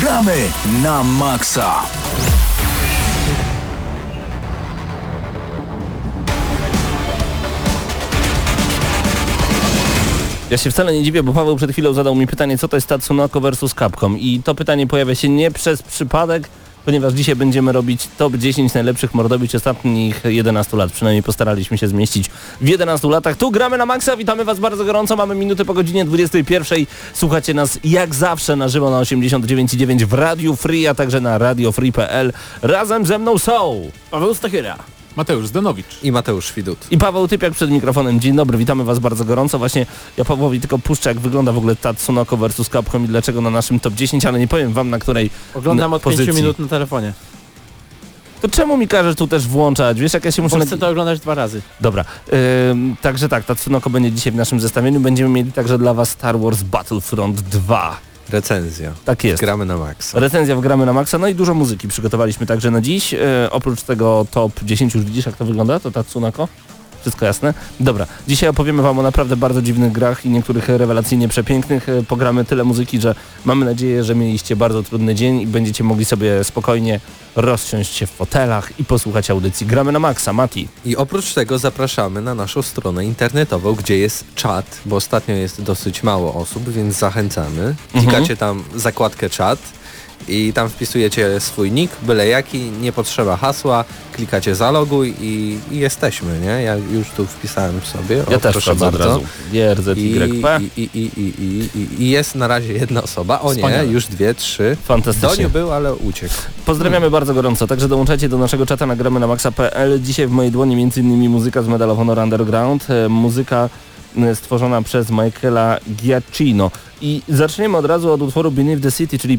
Gramy na maksa! Ja się wcale nie dziwię, bo Paweł przed chwilą zadał mi pytanie, co to jest Tatsunoko versus Capcom i to pytanie pojawia się nie przez przypadek, ponieważ dzisiaj będziemy robić top 10 najlepszych mordobić ostatnich 11 lat. Przynajmniej postaraliśmy się zmieścić w 11 latach. Tu gramy na maksa, witamy Was bardzo gorąco, mamy minuty po godzinie 21. Słuchacie nas jak zawsze na żywo na 89.9 w Radio Free, a także na radiofree.pl. Razem ze mną są Paweł Stachyra. Mateusz Zdanowicz. I Mateusz Widut. I Paweł Typiak przed mikrofonem. Dzień dobry, witamy Was bardzo gorąco. Właśnie ja Pawłowi tylko puszczę, jak wygląda w ogóle Tatsunoko versus Capcom i dlaczego na naszym top 10, ale nie powiem Wam na której Oglądam na od pozycji. 5 minut na telefonie. To czemu mi każesz tu też włączać? Wiesz, jak ja się muszę... Bo chcę to oglądać dwa razy. Dobra, ym, także tak, Tatsunoko będzie dzisiaj w naszym zestawieniu. Będziemy mieli także dla Was Star Wars Battlefront 2. Recenzja. Tak jest. Gramy na maksa. Recenzja w Gramy na Maxa, no i dużo muzyki przygotowaliśmy także na dziś. E, oprócz tego top 10 już widzisz jak to wygląda, to Tatsunoko? Wszystko jasne? Dobra, dzisiaj opowiemy Wam o naprawdę bardzo dziwnych grach i niektórych rewelacyjnie przepięknych. E, Pogramy tyle muzyki, że mamy nadzieję, że mieliście bardzo trudny dzień i będziecie mogli sobie spokojnie rozsiąść się w fotelach i posłuchać audycji Gramy na Maxa. Mati. I oprócz tego zapraszamy na naszą stronę internetową, gdzie jest czat, bo ostatnio jest dosyć mało osób, więc zachęcamy. Klikacie tam zakładkę czat i tam wpisujecie swój nick, byle jaki, nie potrzeba hasła, klikacie zaloguj i, i jesteśmy, nie? Ja już tu wpisałem sobie. O, Ja też proszę wchodzę od bardzo. razu. GRZYP. I, i, i, i, i, i, jest na razie jedna osoba. O Wspaniale. nie, już dwie, trzy. Fantastycznie. Doniu był, ale uciekł. Pozdrawiamy bardzo gorąco. Także dołączajcie do naszego czata na gramy na maxa.pl. Dzisiaj w mojej dłoni m.in. muzyka z Medal of Honor Underground, e, muzyka e, stworzona przez Michaela Giacchino. I zaczniemy od razu od utworu Beneath the City, czyli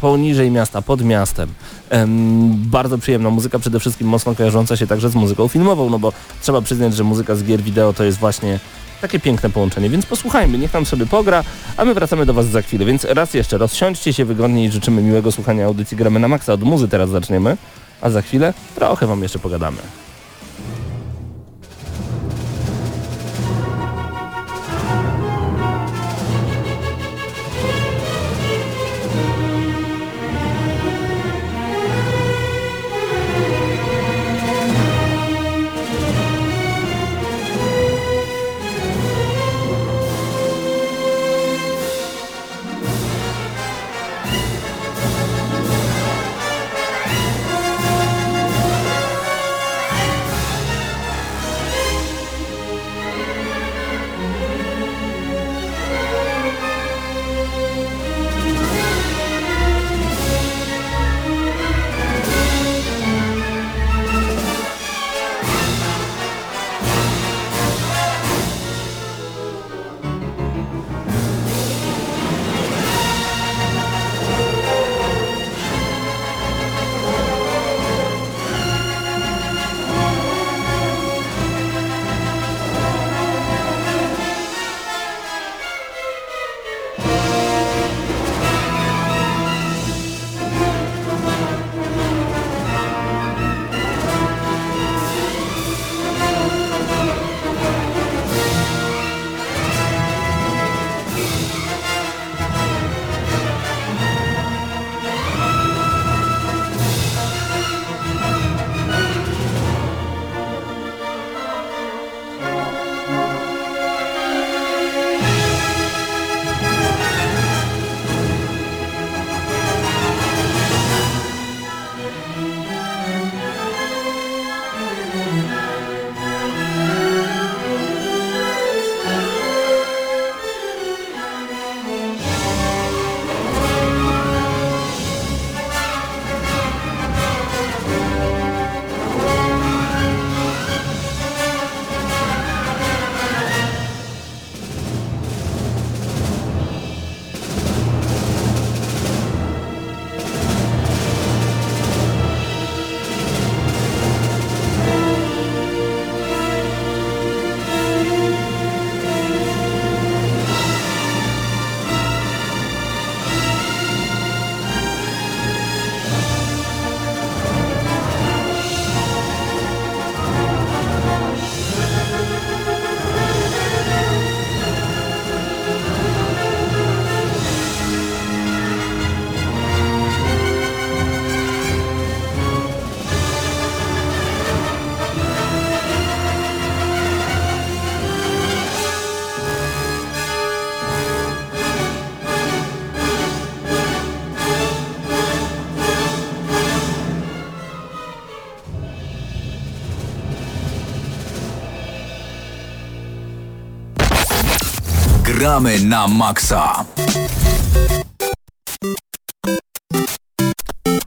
poniżej miasta, pod miastem. Em, bardzo przyjemna muzyka, przede wszystkim mocno kojarząca się także z muzyką filmową, no bo trzeba przyznać, że muzyka z gier wideo to jest właśnie takie piękne połączenie, więc posłuchajmy, niech nam sobie pogra, a my wracamy do Was za chwilę, więc raz jeszcze rozsiądźcie się wygodnie i życzymy miłego słuchania audycji Gramy na Maxa. Od muzy teraz zaczniemy, a za chwilę trochę Wam jeszcze pogadamy. Gramy na maksa.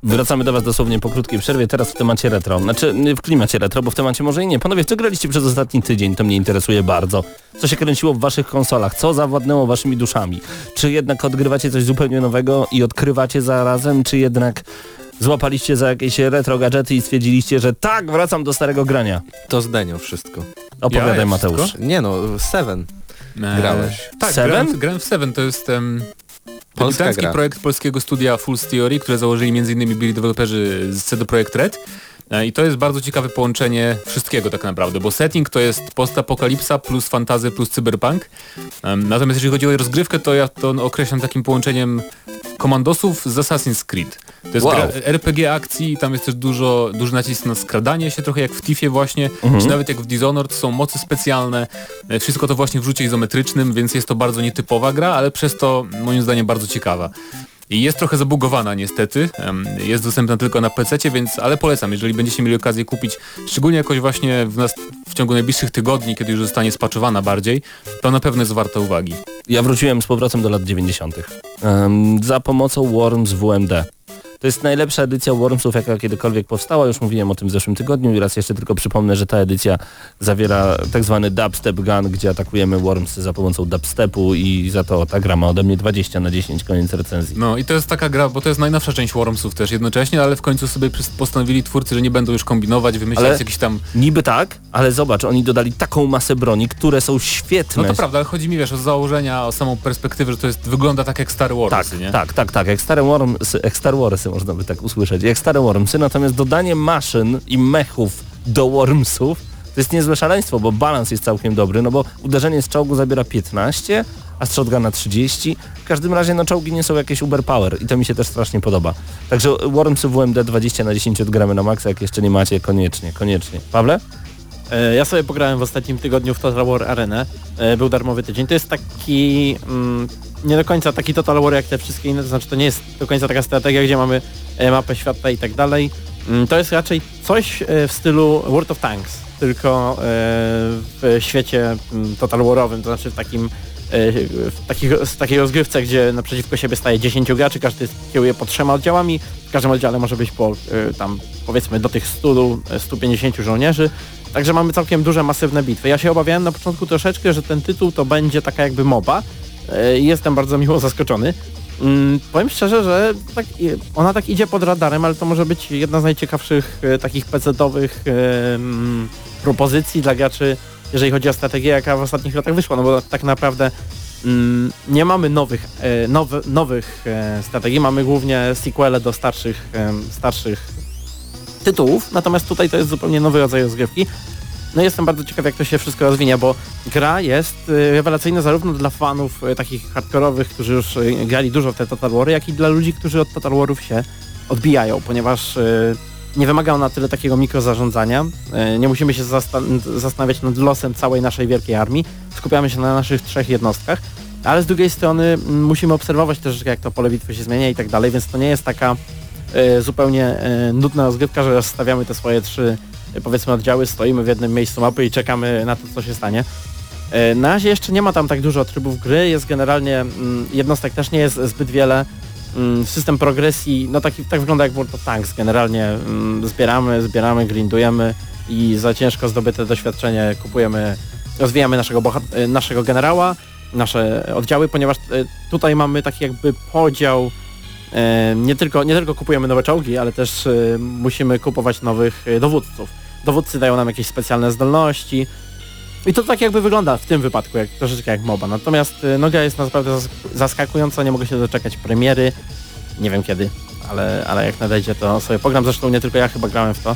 Wracamy do Was dosłownie po krótkiej przerwie, teraz w temacie retro. Znaczy w klimacie retro, bo w temacie może i nie. Panowie, co graliście przez ostatni tydzień? To mnie interesuje bardzo. Co się kręciło w Waszych konsolach? Co zawładnęło Waszymi duszami? Czy jednak odgrywacie coś zupełnie nowego i odkrywacie zarazem, czy jednak złapaliście za jakieś retro gadżety i stwierdziliście, że tak, wracam do starego grania? To z Denią wszystko. Opowiadaj Ja Mateusz. wszystko? Nie no, Seven. Grałeś. tak, Seven? grałem, grałem w Seven, to jest um, Polska gra. projekt polskiego studia Full Theory, które założyli m.in. byli deweloperzy z CD Projekt Red. E, I to jest bardzo ciekawe połączenie wszystkiego tak naprawdę, bo setting to jest postapokalipsa plus fantazy plus cyberpunk. Natomiast jeżeli chodzi o rozgrywkę, to ja to określam takim połączeniem komandosów z Assassin's Creed. To jest Wow. RPG akcji, tam jest też dużo, duży nacisk na skradanie się, trochę jak w Tiffie właśnie, Mhm. czy nawet jak w Dishonored są mocy specjalne, E, wszystko to właśnie w rzucie izometrycznym, więc jest to bardzo nietypowa gra, ale przez to moim zdaniem bardzo ciekawa. Jest trochę zabugowana niestety, jest dostępna tylko na PC, więc ale polecam, jeżeli będziecie mieli okazję kupić, szczególnie jakoś właśnie w, nas, w ciągu najbliższych tygodni, kiedy już zostanie spaczowana bardziej, to na pewno jest warta uwagi. Ja wróciłem z powrotem do lat 90. Em, za pomocą Worms WMD. To jest najlepsza edycja Wormsów, jaka kiedykolwiek powstała. Już mówiłem o tym w zeszłym tygodniu i raz jeszcze tylko przypomnę, że ta edycja zawiera tak zwany dubstep gun, gdzie atakujemy Wormsy za pomocą dubstepu i za to ta gra ma ode mnie 20 na 10, koniec recenzji. No i to jest taka gra, bo to jest najnowsza część Wormsów też jednocześnie, ale w końcu sobie postanowili twórcy, że nie będą już kombinować, wymyślać Ale- jakiś tam... Niby tak, ale zobacz, oni dodali taką masę broni, które są No świetne. to prawda, ale chodzi mi wiesz o założenia, o samą perspektywę, że to jest wygląda tak jak Star Tak, Warsy, nie? tak, tak, tak. Jak stare Wormsy, jak Star Warsy można by tak usłyszeć. Jak stare Wormsy, natomiast dodanie maszyn i mechów do Wormsów to jest niezłe szaleństwo, bo balans jest całkiem dobry, no bo uderzenie z czołgu zabiera 15, a z shotguna 30. W każdym razie no czołgi nie są jakieś uber power i to mi się też strasznie podoba. Także Wormsy WMD 20 na 10 odgramy na maksa, jak jeszcze nie macie, koniecznie, koniecznie. Pawle? E, Ja sobie pograłem w ostatnim tygodniu w Total War Arenę. E, Był darmowy tydzień. To jest taki mm, nie do końca taki Total War jak te wszystkie inne, to znaczy to nie jest do końca taka strategia, gdzie mamy e, mapę świata i tak dalej. Mm, To jest raczej coś e, w stylu World of Tanks, tylko e, w świecie mm, Total Warowym, to znaczy w takim w z takiej rozgrywce, gdzie naprzeciwko siebie staje 10 graczy, każdy kieruje po trzema oddziałami, w każdym oddziale może być po tam powiedzmy do tych 100, e, 150 żołnierzy. Także mamy całkiem duże, masywne bitwy. Ja się obawiałem na początku troszeczkę, że ten tytuł to będzie taka jakby moba jestem bardzo miło zaskoczony. Mm, powiem szczerze, że tak, ona tak idzie pod radarem, ale to może być jedna z najciekawszych e, takich PC-owych e, mm, propozycji dla graczy, jeżeli chodzi o strategię, jaka w ostatnich latach wyszła, no bo tak naprawdę mm, nie mamy nowych, e, nowy, nowych e, strategii, mamy głównie sequele do starszych, e, starszych tytułów, natomiast tutaj to jest zupełnie nowy rodzaj rozgrywki. No jestem bardzo ciekaw jak to się wszystko rozwinie, bo gra jest y, rewelacyjna zarówno dla fanów y, takich hardkorowych, którzy już y, grali dużo w te Total Wary, jak i dla ludzi, którzy od Total Warów się odbijają, ponieważ nie wymaga ona tyle takiego mikrozarządzania. Nie musimy się zastan- zastanawiać nad losem całej naszej wielkiej armii. Skupiamy się na naszych trzech jednostkach. Ale z drugiej strony mm, musimy obserwować też, jak to pole bitwy się zmienia i tak dalej, więc to nie jest taka zupełnie nudna rozgrywka, że stawiamy te swoje trzy powiedzmy oddziały, stoimy w jednym miejscu mapy i czekamy na to, co się stanie. E, Na razie jeszcze nie ma tam tak dużo trybów gry, jest generalnie, mm, jednostek też nie jest zbyt wiele. Mm, System progresji, no taki, tak wygląda jak World of Tanks, generalnie mm, zbieramy, zbieramy, grindujemy i za ciężko zdobyte doświadczenie kupujemy, rozwijamy naszego, e, naszego generała, nasze oddziały, ponieważ e, tutaj mamy taki jakby podział nie tylko, nie tylko kupujemy nowe czołgi, ale też musimy kupować nowych dowódców. Dowódcy dają nam jakieś specjalne zdolności i to tak jakby wygląda w tym wypadku, jak, troszeczkę jak MOBA. Natomiast e, no, gra jest naprawdę zas- zaskakująca, nie mogę się doczekać premiery. Nie wiem kiedy, ale, ale jak nadejdzie to sobie pogram. Zresztą nie tylko ja chyba grałem w to.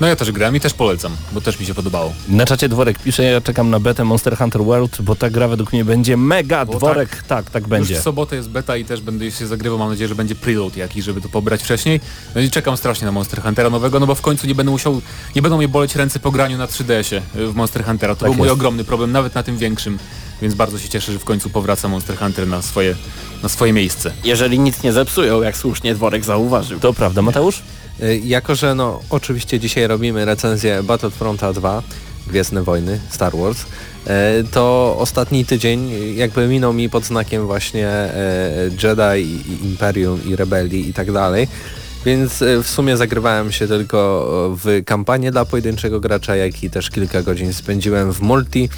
No ja też grałem i też polecam, bo też mi się podobało. Na czacie Dworek pisze, ja czekam na betę Monster Hunter World, bo ta gra według mnie będzie mega. Bo Dworek, tak, tak, będzie. Już w sobotę jest beta i też będę się zagrywał, mam nadzieję, że będzie preload jakiś, żeby to pobrać wcześniej. No i czekam strasznie na Monster Huntera nowego, no bo w końcu nie będę musiał, nie będą mnie boleć ręce po graniu na 3DS-ie y, w Monster Huntera. To Tak był mój jest. ogromny problem, nawet na tym większym. Więc bardzo się cieszę, że w końcu powraca Monster Hunter na swoje, na swoje miejsce. Jeżeli nic nie zepsują, jak słusznie Dworek zauważył. To prawda, Mateusz? Y, Jako, że no oczywiście dzisiaj robimy recenzję Battlefronta 2, Gwiezdne Wojny, Star Wars, e, to ostatni tydzień jakby minął mi pod znakiem właśnie e, Jedi, i Imperium i Rebelii i tak dalej. Więc w sumie zagrywałem się tylko w kampanię dla pojedynczego gracza, jak i też kilka godzin spędziłem w multi.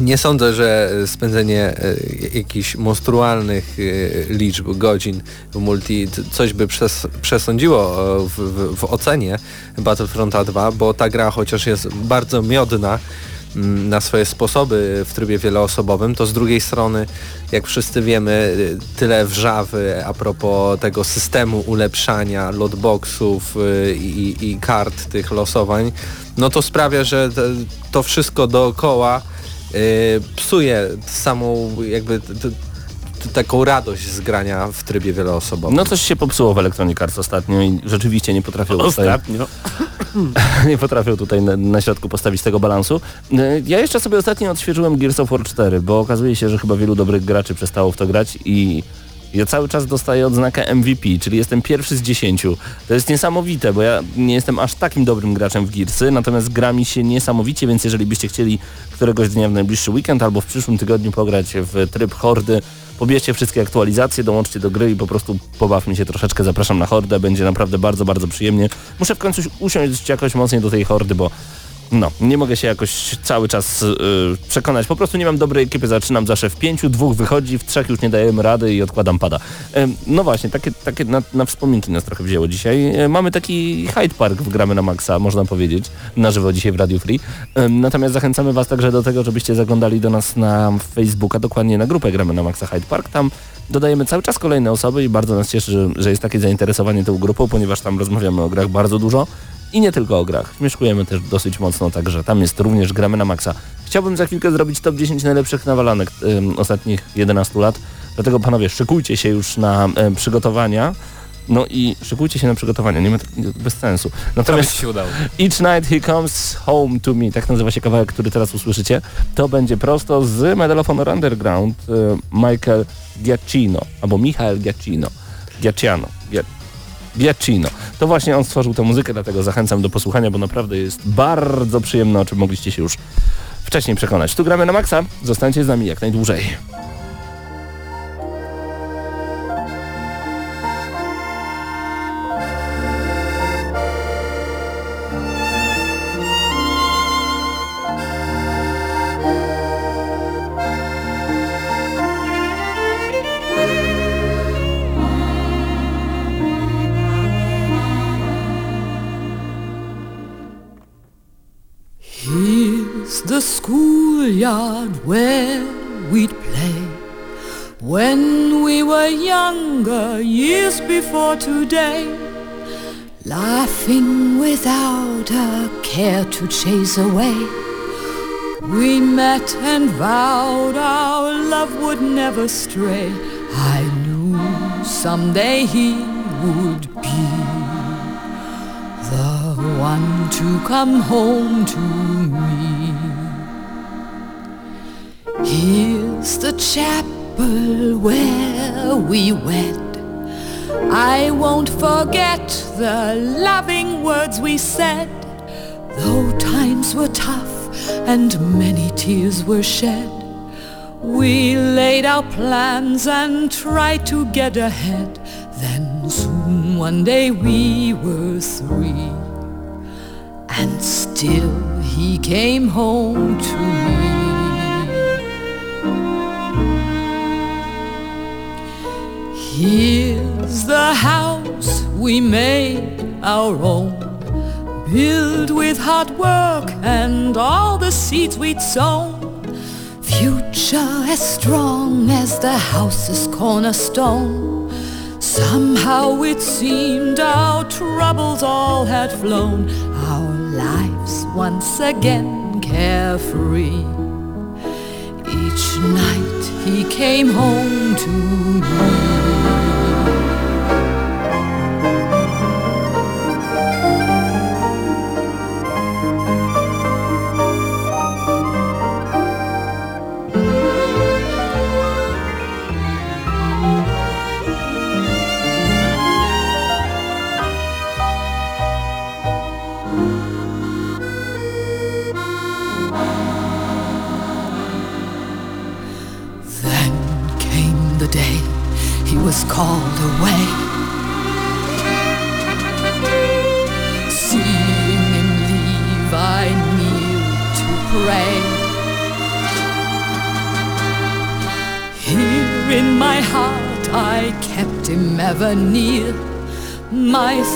Nie sądzę, że spędzenie e, jakichś monstrualnych e, liczb godzin w multi coś by przes przesądziło w, w, w ocenie Battlefronta 2, bo ta gra chociaż jest bardzo miodna, Mm, na swoje sposoby w trybie wieloosobowym, to z drugiej strony, jak wszyscy wiemy, tyle wrzawy a propos tego systemu ulepszania lotboxów i, i kart tych losowań, no to sprawia, że to wszystko dookoła psuje samą jakby taką radość z grania w trybie wieloosobowym. No coś się popsuło w Electronic Arts ostatnio i rzeczywiście nie potrafią ostatnio. Tutaj, nie potrafią tutaj na, na, środku postawić tego balansu. E, ja jeszcze sobie ostatnio odświeżyłem Gears of War 4, bo okazuje się, że chyba wielu dobrych graczy przestało w to grać i ja cały czas dostaję odznakę MVP, czyli jestem pierwszy z dziesięciu. To jest niesamowite, bo ja nie jestem aż takim dobrym graczem w Gearsy, natomiast gra mi się niesamowicie, więc jeżeli byście chcieli któregoś dnia w najbliższy weekend albo w przyszłym tygodniu pograć w tryb hordy, pobierzcie wszystkie aktualizacje, dołączcie do gry i po prostu pobawmy się troszeczkę. Zapraszam na hordę, będzie naprawdę bardzo, bardzo przyjemnie. Muszę w końcu usiąść jakoś mocniej do tej hordy, bo no, nie mogę się jakoś cały czas yy, przekonać. Po prostu nie mam dobrej ekipy. Zaczynam zawsze w pięciu, dwóch wychodzi, w trzech już nie dajemy rady i odkładam pada. Yy, no właśnie, takie, takie na, na wspominki nas trochę wzięło dzisiaj. Yy, mamy taki Hyde Park w Gramy na Maxa, można powiedzieć, na żywo dzisiaj w Radio Free. natomiast zachęcamy Was także do tego, żebyście zaglądali do nas na Facebooka, dokładnie na grupę Gramy na Maxa Hyde Park. Tam dodajemy cały czas kolejne osoby i bardzo nas cieszy, że, że jest takie zainteresowanie tą grupą, ponieważ tam rozmawiamy o grach bardzo dużo i nie tylko o grach. Śmieszkujemy też dosyć mocno, także tam jest również gramy na maksa. Chciałbym za chwilkę zrobić top 10 najlepszych nawalanek ym, ostatnich 11 lat, dlatego panowie szykujcie się już na y, przygotowania. No i szykujcie się na przygotowania, nie ma bez sensu. Natomiast się udało. Each Night He Comes Home to Me, tak nazywa się kawałek, który teraz usłyszycie. To będzie prosto z Medal of Honor Underground y, Michael Giacchino, albo Michael Giacchino. Giacciano. Giacchino. To właśnie on stworzył tę muzykę, dlatego zachęcam do posłuchania, bo naprawdę jest bardzo przyjemne, o czym mogliście się już wcześniej przekonać. Tu gramy na maksa, zostańcie z nami jak najdłużej. The schoolyard where we'd play when we were younger, years before today, laughing without a care to chase away. We met and vowed our love would never stray. I knew someday he would be the one to come home to me. Here's the chapel where we wed. I won't forget the loving words we said. Though times were tough and many tears were shed, we laid our plans and tried to get ahead. Then soon one day we were three, and still he came home to me. Here's the house we made our own, built with hard work and all the seeds we'd sown. Future as strong as the house's cornerstone. Somehow it seemed our troubles all had flown, our lives once again carefree. Each night he came home to me.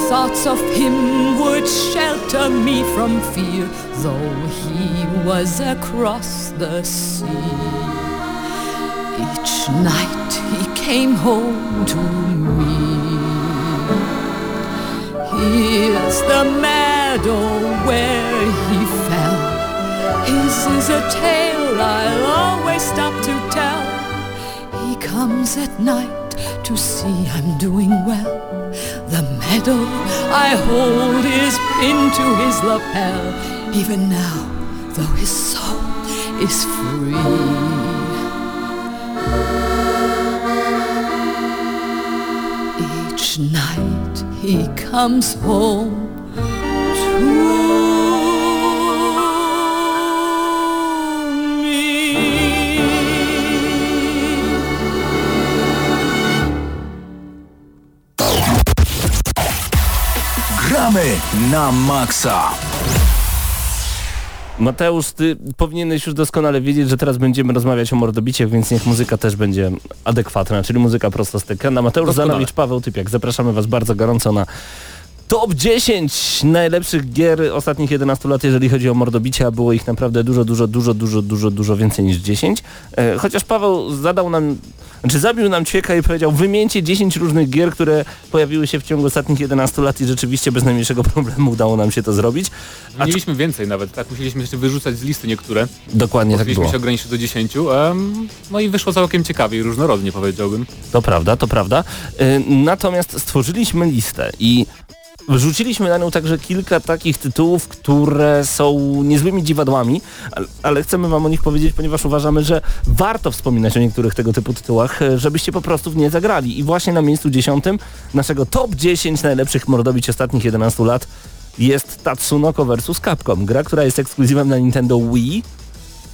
Thoughts of him would shelter me from fear, though he was across the sea. Each night he came home to me. Here's the meadow where he fell. His is a tale I'll always stop to tell. He comes at night to see I'm doing well. I hold his pin to his lapel. Even now, though his soul is free. Each night he comes home na maksa. Mateusz, ty powinieneś już doskonale wiedzieć, że teraz będziemy rozmawiać o mordobiciach, więc niech muzyka też będzie adekwatna, czyli muzyka prosto z ekrana. Mateusz Doskonale. Zanowicz, Paweł Typiak, zapraszamy was bardzo gorąco na Top 10 najlepszych gier ostatnich 11 lat, jeżeli chodzi o mordobicia. Było ich naprawdę dużo, dużo, dużo, dużo, dużo, dużo więcej niż 10. E, chociaż Paweł zadał nam, znaczy zabił nam ćwieka i powiedział wymieńcie 10 różnych gier, które pojawiły się w ciągu ostatnich 11 lat i rzeczywiście bez najmniejszego problemu udało nam się to zrobić. A Mieliśmy więcej nawet, tak? Musieliśmy jeszcze wyrzucać z listy niektóre. Dokładnie tak Musieliśmy było. się ograniczyć do 10. em, no i wyszło całkiem ciekawie i różnorodnie powiedziałbym. To prawda, to prawda. Y, Natomiast stworzyliśmy listę i wrzuciliśmy na nią także kilka takich tytułów, które są niezłymi dziwadłami, ale- chcemy wam o nich powiedzieć, ponieważ uważamy, że warto wspominać o niektórych tego typu tytułach, e, żebyście po prostu w nie zagrali. I właśnie na miejscu dziesiątym naszego top 10 najlepszych mordobić ostatnich 11 lat jest Tatsunoko vs. Capcom, gra, która jest ekskluzywem na Nintendo Wii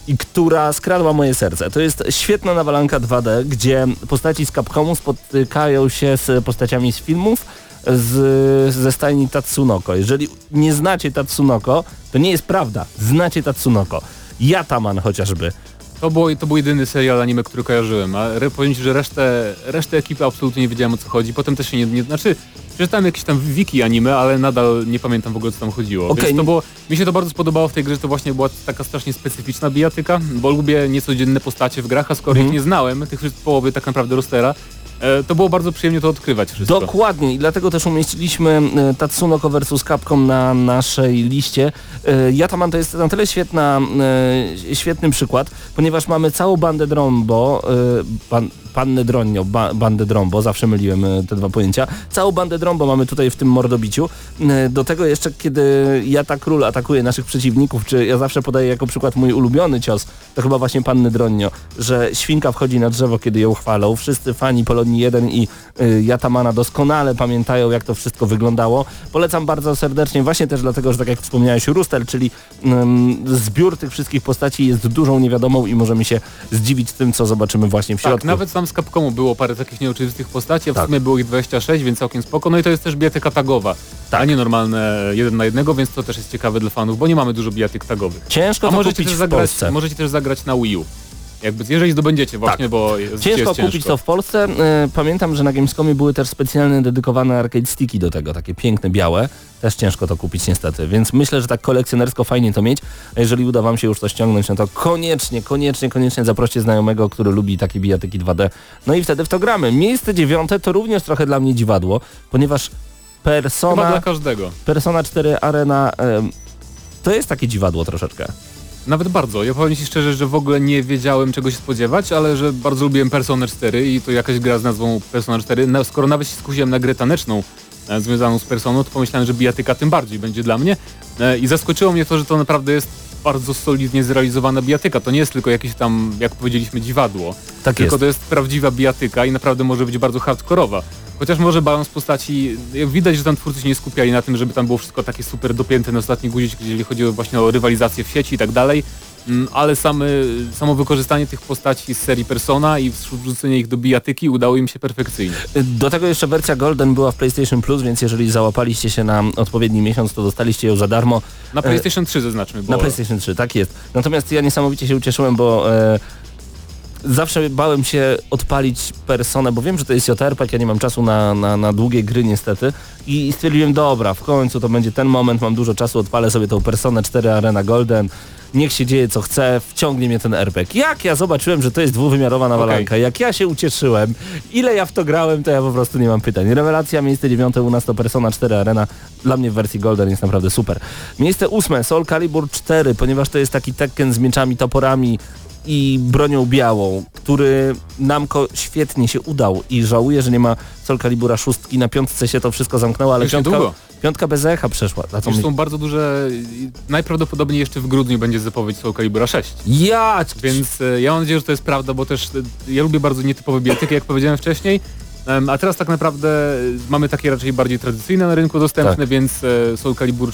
i która skradła moje serce. To jest świetna nawalanka 2D, gdzie postaci z Capcomu spotykają się z postaciami z filmów z, ze stajni Tatsunoko. Jeżeli nie znacie Tatsunoko, to nie jest prawda. Znacie Tatsunoko. Yataman chociażby. To, było, to był jedyny serial anime, który kojarzyłem, a powiem ci, że resztę, resztę ekipy absolutnie nie wiedziałem o co chodzi. Potem też się nie, nie znaczy przeczytałem jakieś tam wiki anime, ale nadal nie pamiętam w ogóle co tam chodziło. Okej, Więc to było, mi się to bardzo spodobało w tej grze, że to właśnie była taka strasznie specyficzna bijatyka, bo lubię niecodzienne postacie w grach, a skoro Mhm. ich nie znałem, tych połowy tak naprawdę rostera, to było bardzo przyjemnie to odkrywać wszystko. Dokładnie i dlatego też umieściliśmy e, Tatsunoko vs. Capcom na naszej liście. E, Yataman to jest na tyle świetna, e, świetny przykład, ponieważ mamy całą bandę Drombo, e, pannę Dronio, ba, bandę Drombo, zawsze myliłem e, te dwa pojęcia. Całą bandę Drombo mamy tutaj w tym mordobiciu. E, Do tego jeszcze, kiedy Jata Król atakuje naszych przeciwników, czy ja zawsze podaję jako przykład mój ulubiony cios, to chyba właśnie panny Dronio, że świnka wchodzi na drzewo, kiedy ją chwalą. Wszyscy fani Polonii 1 i y, Jatamana doskonale pamiętają, jak to wszystko wyglądało. Polecam bardzo serdecznie, właśnie też dlatego, że tak jak wspomniałeś, Rustel, czyli ym, zbiór tych wszystkich postaci jest dużą niewiadomą i możemy się zdziwić tym, co zobaczymy właśnie w środku. Tak, nawet tam z Capcomu było parę takich nieoczywistych postaci, a w Tak. sumie było ich 26, więc całkiem spoko. No i to jest też bijatyka tagowa, Tak. a nie normalne jeden na jednego, więc to też jest ciekawe dla fanów, bo nie mamy dużo bijatyk tagowych. Ciężko A to możecie też, w zagrać, możecie też zagrać na Wii U. Jakby, jeżeli zdobędziecie właśnie, bo jest, Ciężko jest kupić ciężko. to w Polsce. E, Pamiętam, że na Gamescomie były też specjalne dedykowane arcade sticki do tego, takie piękne, białe. Też ciężko to kupić niestety, więc myślę, że tak kolekcjonersko fajnie to mieć. A jeżeli uda wam się już to ściągnąć, no to koniecznie, koniecznie, koniecznie zaproście znajomego, który lubi takie bijatyki 2D. No i wtedy w to gramy. Miejsce dziewiąte to również trochę dla mnie dziwadło, ponieważ Chyba Persona, dla każdego. Persona 4 Arena to jest takie dziwadło troszeczkę. Nawet bardzo. Ja powiem Ci szczerze, że w ogóle nie wiedziałem czego się spodziewać, ale że bardzo lubiłem Persona 4 i to jakaś gra z nazwą Persona 4. Na, skoro nawet się skusiłem na grę taneczną e, związaną z Personą, to pomyślałem, że bijatyka tym bardziej będzie dla mnie. E, I zaskoczyło mnie to, że to naprawdę jest bardzo solidnie zrealizowana bijatyka. To nie jest tylko jakieś tam, jak powiedzieliśmy, dziwadło. Tak tylko jest. to jest prawdziwa bijatyka i naprawdę może być bardzo hardkorowa. Chociaż może balans postaci, widać, że tam twórcy się nie skupiali na tym, żeby tam było wszystko takie super dopięte na ostatni guzik, jeżeli chodzi właśnie o rywalizację w sieci i tak dalej. mm, ale samy, samo wykorzystanie tych postaci z serii Persona i wrzucenie ich do bijatyki udało im się perfekcyjnie. Do tego jeszcze wersja Golden była w PlayStation Plus, więc jeżeli załapaliście się na odpowiedni miesiąc, to dostaliście ją za darmo. Na PlayStation 3 zaznaczmy, bo Na PlayStation 3, tak jest. Natomiast ja niesamowicie się ucieszyłem, bo e, zawsze bałem się odpalić personę, bo wiem, że to jest JRPG, ja nie mam czasu na, na, na długie gry niestety i stwierdziłem, dobra, w końcu to będzie ten moment, mam dużo czasu, odpalę sobie tą personę 4 Arena Golden, niech się dzieje co chce, wciągnie mnie ten RPG. Jak ja zobaczyłem, że to jest dwuwymiarowa nawalanka, Okej. jak ja się ucieszyłem, ile ja w to grałem, to ja po prostu nie mam pytań. Rewelacja, miejsce dziewiąte u nas to Persona 4 Arena, dla mnie w wersji Golden jest naprawdę super. Miejsce ósme, Soul Calibur 4, ponieważ to jest taki Tekken z mieczami, toporami, i bronią białą, który Namco świetnie się udał i żałuję, że nie ma Soul Calibura szóstki. Na piątce się to wszystko zamknęło, ale piątka, niedługo. piątka bez echa przeszła. Mi... są bardzo duże, najprawdopodobniej jeszcze w grudniu będzie zapowiedź Soul Calibura 6. Ja! Więc e, ja mam nadzieję, że to jest prawda, bo też e, ja lubię bardzo nietypowe bijatyki, jak powiedziałem wcześniej. A teraz tak naprawdę e, mamy takie raczej bardziej tradycyjne na rynku dostępne, Tak. więc Soul Calibur,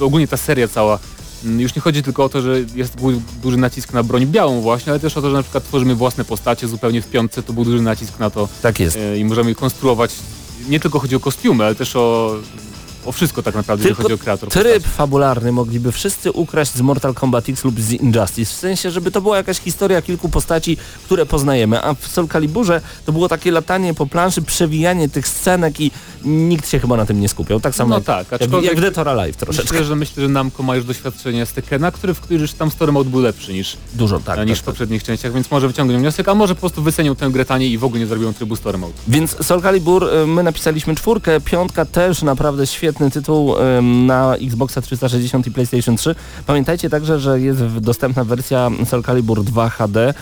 ogólnie ta seria cała, już nie chodzi tylko o to, że jest duży nacisk na broń białą właśnie, ale też o to, że na przykład tworzymy własne postacie zupełnie w piątce, to był duży nacisk na to Tak jest. e, i możemy konstruować, nie tylko chodzi o kostiumy, ale też o, o wszystko tak naprawdę, Tylko jeżeli chodzi o kreator Tryb postaci. fabularny mogliby wszyscy ukraść z Mortal Kombat X lub z Injustice, w sensie, żeby to była jakaś historia kilku postaci, które poznajemy, a w Soul Caliburze to było takie latanie po planszy, przewijanie tych scenek i nikt się chyba na tym nie skupiał. Tak samo No jak, tak, jak, aczkolwiek- jak w Dead or Alive troszeczkę. Myślę, że myślę, że Namco ma już doświadczenie z Tekena, który, w którym już tam story mode był lepszy niż, Dużo, tak. a, niż tak, w tak. poprzednich częściach, więc może wyciągną wniosek, a może po prostu wycenią tę grę taniej i w ogóle nie zrobią trybu story mode. Więc Soul Calibur, y, my napisaliśmy czwórkę, piątka też naprawdę świetny tytuł na Xboxa 360 i PlayStation 3. Pamiętajcie także, że jest dostępna wersja Soul Calibur 2 HD,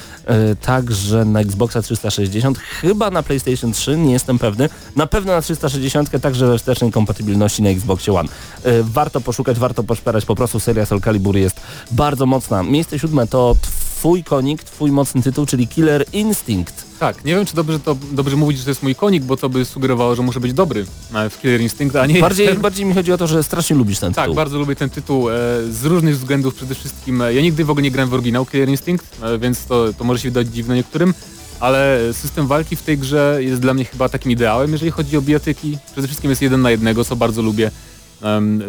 y, także na Xboxa 360, chyba na PlayStation 3, nie jestem pewny. Na pewno na 360, także we wstecznej kompatybilności na Xboxie One. Y, Warto poszukać, warto poszperać, po prostu seria Soul Calibur jest bardzo mocna. Miejsce siódme to twój konik, twój mocny tytuł, czyli Killer Instinct. Tak, nie wiem czy dobrze, to, dobrze mówić, że to jest mój konik, bo to by sugerowało, że muszę być dobry e, w Killer Instinct, a nie Bardziej, jestem. bardziej mi chodzi o to, że strasznie lubisz ten Tak, tytuł. bardzo lubię ten tytuł e, z różnych względów. Przede wszystkim e, ja nigdy w ogóle nie grałem w oryginał Killer Instinct, e, więc to, to może się wydać dziwne niektórym, ale system walki w tej grze jest dla mnie chyba takim ideałem, jeżeli chodzi o bijatyki. Przede wszystkim jest jeden na jednego, co bardzo lubię.